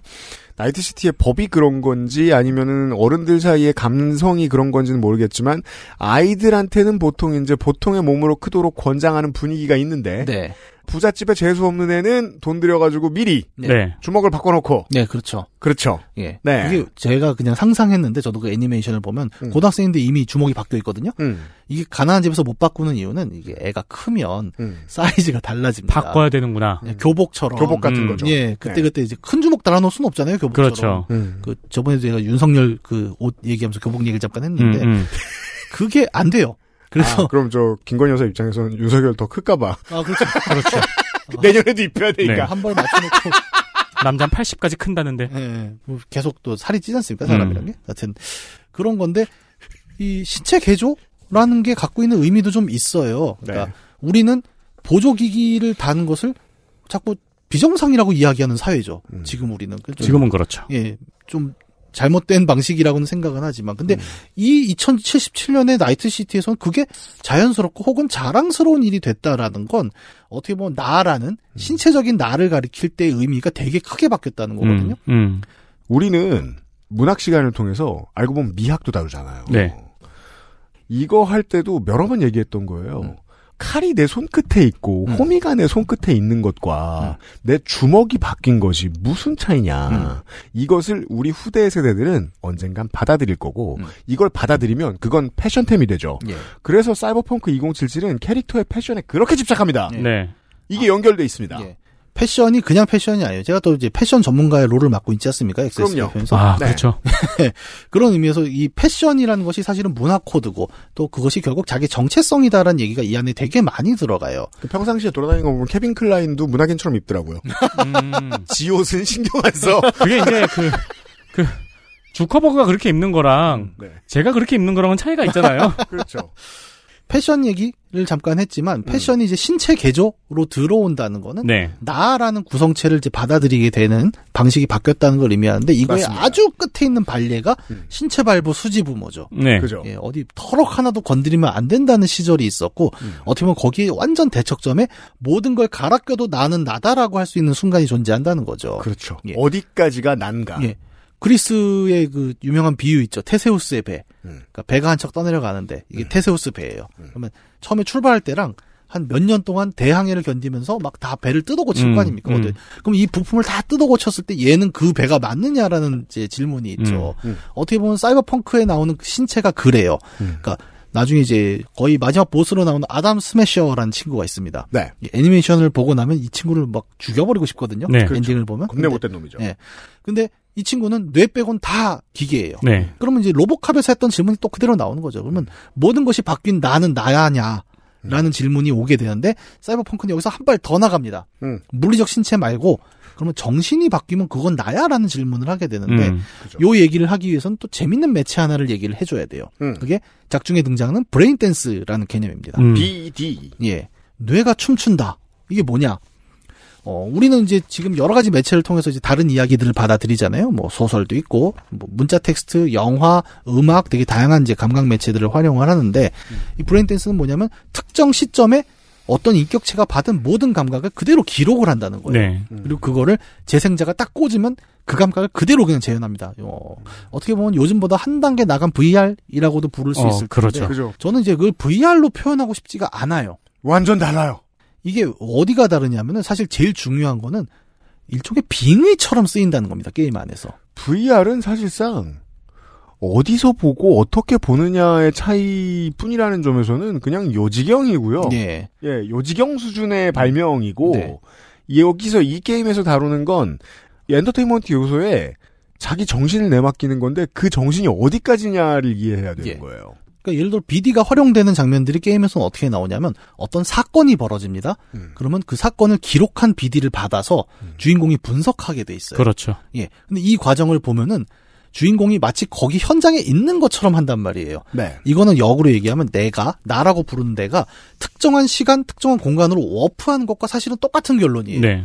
나이트시티의 법이 그런 건지 아니면은 어른들 사이의 감성이 그런 건지는 모르겠지만 아이들한테는 보통 이제 보통의 몸으로 크도록 권장하는 분위기가 있는데 네. 부잣집에 재수 없는 애는 돈 들여가지고 미리 네. 네. 주먹을 바꿔놓고 네, 그렇죠. 그렇죠. 예. 네. 그게 제가 그냥 상상했는데 저도 그 애니메이션을 보면 음. 고등학생인데 이미 주먹이 바뀌어 있거든요. 음, 이게 가난한 집에서 못 바꾸는 이유는 이게 애가 크면 음. 사이즈가 달라집니다. 바꿔야 되는구나. 예, 교복처럼. 교복 같은 음. 거죠. 예, 그때 그때 이제 큰 주먹 달아놓을 수는 없잖아요, 교복처럼. 그렇죠. 음. 그 저번에 제가 윤석열 그 옷 얘기하면서 교복 얘기를 잠깐 음, 했는데 음. 그게 안 돼요. 그래서 아, 그럼 저 김건희 여사 입장에서는 윤석열 더 클까봐 아, 그렇죠. 그렇죠. 내년에도 입혀야 되니까. 네. 한벌 맞춰놓고 남자 80까지 큰다는데. 예, 뭐 계속 또 살이 찌지 않습니까 사람이란 게? 하여튼 그런 건데 이 신체 개조라는 게 갖고 있는 의미도 좀 있어요. 그러니까 네. 우리는 보조기기를 다는 것을 자꾸 비정상이라고 이야기하는 사회죠. 음. 지금 우리는 그 좀, 지금은 그렇죠. 예, 좀 잘못된 방식이라고는 생각은 하지만 근데 이 2077년의 나이트시티에서는 그게 자연스럽고 혹은 자랑스러운 일이 됐다라는 건 어떻게 보면 나라는 신체적인 나를 가리킬 때의 의미가 되게 크게 바뀌었다는 거거든요. 음, 음. 우리는 문학 시간을 통해서 알고 보면 미학도 다루잖아요. 네. 이거 할 때도 여러 번 얘기했던 거예요. 칼이 내 손끝에 있고 음. 호미가 내 손끝에 있는 것과 내 주먹이 바뀐 것이 무슨 차이냐. 음. 이것을 우리 후대 세대들은 언젠간 받아들일 거고 음. 이걸 받아들이면 그건 패션템이 되죠. 예. 그래서 사이버펑크 2077은 캐릭터의 패션에 그렇게 집착합니다. 예. 네. 이게 연결돼 있습니다. 예. 패션이 그냥 패션이 아니에요. 제가 또 이제 패션 전문가의 role을 맡고 있지 않습니까? 그럼요. 엑세스에서 아, 네. 그렇죠. 그런 의미에서 이 패션이라는 것이 사실은 문화 코드고 또 그것이 결국 자기 정체성이다라는 얘기가 이 안에 되게 많이 들어가요. 그 평상시에 돌아다니는 거 보면 캘빈 클라인도 문학인처럼 입더라고요. 음. 지 옷은 신경 안 써. 그게 이제 그, 그, 주커버그가 그렇게 입는 거랑 네. 제가 그렇게 입는 거랑은 차이가 있잖아요. 그렇죠. 패션 얘기를 잠깐 했지만 패션이 이제 신체 개조로 들어온다는 거는 네. 나라는 구성체를 이제 받아들이게 되는 방식이 바뀌었다는 걸 의미하는데 이거의 맞습니다. 아주 끝에 있는 발레가 음. 신체 발부 수지부모죠. 네. 그죠. 예, 어디 털럭 하나도 건드리면 안 된다는 시절이 있었고 음. 어떻게 보면 거기에 완전 대척점에 모든 걸 갈아 껴도 나는 나다라고 할 수 있는 순간이 존재한다는 거죠. 그렇죠. 예. 어디까지가 난가. 예. 그리스의 그 유명한 비유 있죠. 테세우스의 배. 그러니까 배가 한 척 떠내려가는데 이게 테세우스 배예요. 그러면 처음에 출발할 때랑 한 몇 년 동안 대항해를 견디면서 막 다 배를 뜯어 고칠 음, 거 아닙니까? 음. 그럼 이 부품을 다 뜯어 고쳤을 때 얘는 그 배가 맞느냐라는 이제 질문이 있죠. 음. 어떻게 보면 사이버펑크에 나오는 그 신체가 그래요. 그러니까 나중에 이제 거의 마지막 보스로 나오는 아담 스매셔라는 친구가 있습니다. 네. 이 애니메이션을 보고 나면 이 친구를 막 죽여버리고 싶거든요. 네. 엔딩을 보면. 겁내 못된 놈이죠. 예. 근데 이 친구는 뇌 빼곤 다 기계예요. 네. 그러면 이제 로보캅에서 했던 질문이 또 그대로 나오는 거죠. 그러면 모든 것이 바뀐 나는 나야냐? 라는 질문이 오게 되는데 사이버펑크는 여기서 한 발 더 나갑니다. 음. 물리적 신체 말고 그러면 정신이 바뀌면 그건 나야라는 질문을 하게 되는데 음. 요 얘기를 하기 위해서는 또 재밌는 매체 하나를 얘기를 해줘야 돼요. 음. 그게 작중에 등장하는 brain dance라는 개념입니다. 음. BD. 예. 뇌가 춤춘다. 이게 뭐냐? 어, 우리는 이제 지금 여러 가지 매체를 통해서 이제 다른 이야기들을 받아들이잖아요. 뭐 소설도 있고, 뭐 문자 텍스트, 영화, 음악 되게 다양한 이제 감각 매체들을 활용을 하는데 이 brain dance는 뭐냐면 특정 시점에 어떤 인격체가 받은 모든 감각을 그대로 기록을 한다는 거예요. 네. 그리고 그거를 재생자가 딱 꽂으면 그 감각을 그대로 그냥 재현합니다. 어, 어떻게 보면 요즘보다 한 단계 나간 VR이라고도 부를 수 어, 있을 텐데 그렇죠. 그죠. 저는 이제 그걸 VR로 표현하고 싶지가 않아요. 완전 달라요. 이게 어디가 다르냐면은 사실 제일 중요한 거는 일종의 빙의처럼 쓰인다는 겁니다. 게임 안에서. VR은 사실상 어디서 보고 어떻게 보느냐의 차이뿐이라는 점에서는 그냥 요지경이고요. 예. 예, 요지경 수준의 발명이고 네. 여기서 이 게임에서 다루는 건 엔터테인먼트 요소에 자기 정신을 내맡기는 건데 그 정신이 어디까지냐를 이해해야 되는 예. 거예요. 그러니까 예를 들어 BD가 활용되는 장면들이 게임에서는 어떻게 나오냐면 어떤 사건이 벌어집니다. 음. 그러면 그 사건을 기록한 BD를 받아서 주인공이 분석하게 돼 있어요. 그렇죠. 예. 근데 이 과정을 보면은 주인공이 마치 거기 현장에 있는 것처럼 한단 말이에요. 네. 이거는 역으로 얘기하면 내가 나라고 부르는 내가 특정한 시간, 특정한 공간으로 워프하는 것과 사실은 똑같은 결론이에요. 네.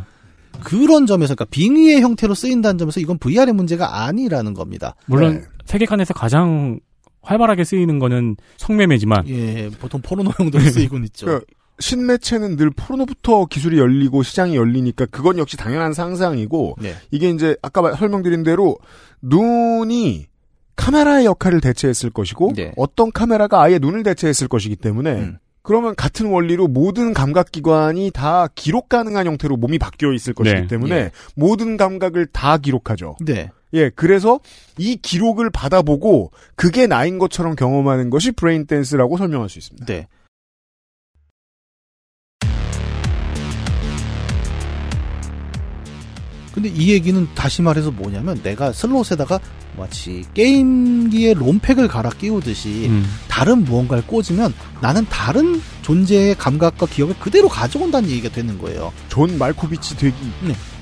그런 점에서 그러니까 빙의의 형태로 쓰인다는 점에서 이건 VR의 문제가 아니라는 겁니다. 물론 네. 세계관에서 가장 활발하게 쓰이는 거는 성매매지만 예, 보통 포르노 용도로 쓰이곤 있죠. 그 신매체는 늘 포르노부터 기술이 열리고 시장이 열리니까 그건 역시 당연한 상상이고 네. 이게 이제 아까 말- 설명드린 대로 눈이 카메라의 역할을 대체했을 것이고 네. 어떤 카메라가 아예 눈을 대체했을 것이기 때문에 음. 그러면 같은 원리로 모든 감각기관이 다 기록 가능한 형태로 몸이 바뀌어 있을 것이기 네. 때문에 예. 모든 감각을 다 기록하죠. 네. 예, 그래서 이 기록을 받아보고 그게 나인 것처럼 경험하는 것이 brain dance라고 설명할 수 있습니다. 네. 근데 이 얘기는 다시 말해서 뭐냐면 내가 슬롯에다가 마치 게임기에 롬팩을 갈아 끼우듯이 음. 다른 무언가를 꽂으면 나는 다른 존재의 감각과 기억을 그대로 가져온다는 얘기가 되는 거예요. 존 말코비치 되기.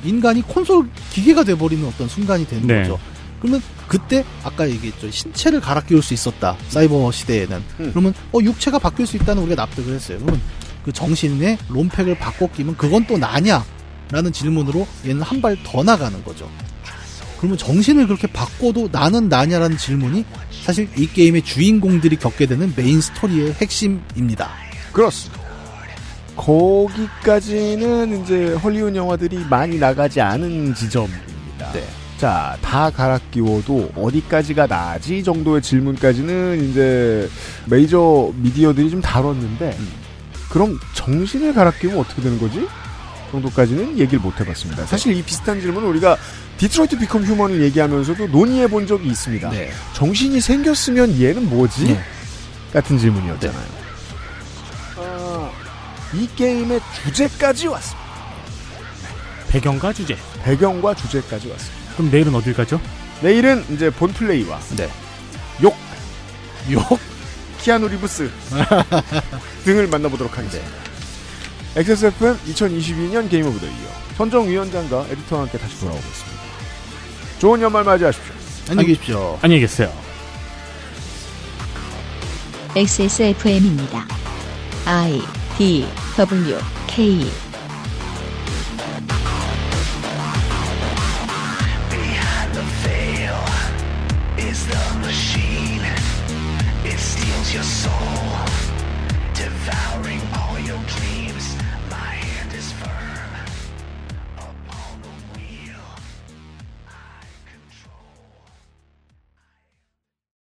인간이 콘솔 기계가 돼버리는 어떤 순간이 되는 네. 거죠. 그러면 그때 아까 얘기했죠 신체를 갈아 끼울 수 있었다 사이버 시대에는 음. 그러면 어 육체가 바뀔 수 있다는 우리가 납득을 했어요. 그러면 그 정신에 롬팩을 바꿔 끼면 그건 또 나냐? 라는 질문으로 얘는 한 발 더 나가는 거죠. 그러면 정신을 그렇게 바꿔도 나는 나냐라는 질문이 사실 이 게임의 주인공들이 겪게 되는 메인 스토리의 핵심입니다. 그렇습니다. 거기까지는 이제 헐리우드 영화들이 많이 나가지 않은 지점입니다. 네. 자, 다 갈아 끼워도 어디까지가 나지 정도의 질문까지는 이제 메이저 미디어들이 좀 다뤘는데, 그럼 정신을 갈아 끼우면 어떻게 되는 거지? 정도까지는 얘기를 못 해봤습니다. 사실 이 비슷한 질문은 우리가 디트로이트 비컴 휴먼을 얘기하면서도 논의해 본 적이 있습니다. 네. 정신이 생겼으면 얘는 뭐지? 네. 같은 질문이었잖아요. 아, 이 게임의 주제까지 왔습니다. 배경과 주제. 배경과 주제까지 왔습니다. 그럼 내일은 어딜 가죠? 내일은 이제 본 플레이와 네. 욕, 욕? 키아누 리브스 등을 만나보도록 하겠습니다. XSFM 2022년 Game of the Year 선정 위원장과 에디터와 함께 다시 돌아오겠습니다. 좋은 연말 맞이하십시오. 안녕히 계십시오. 안녕히 계세요. XSFM입니다. I D W K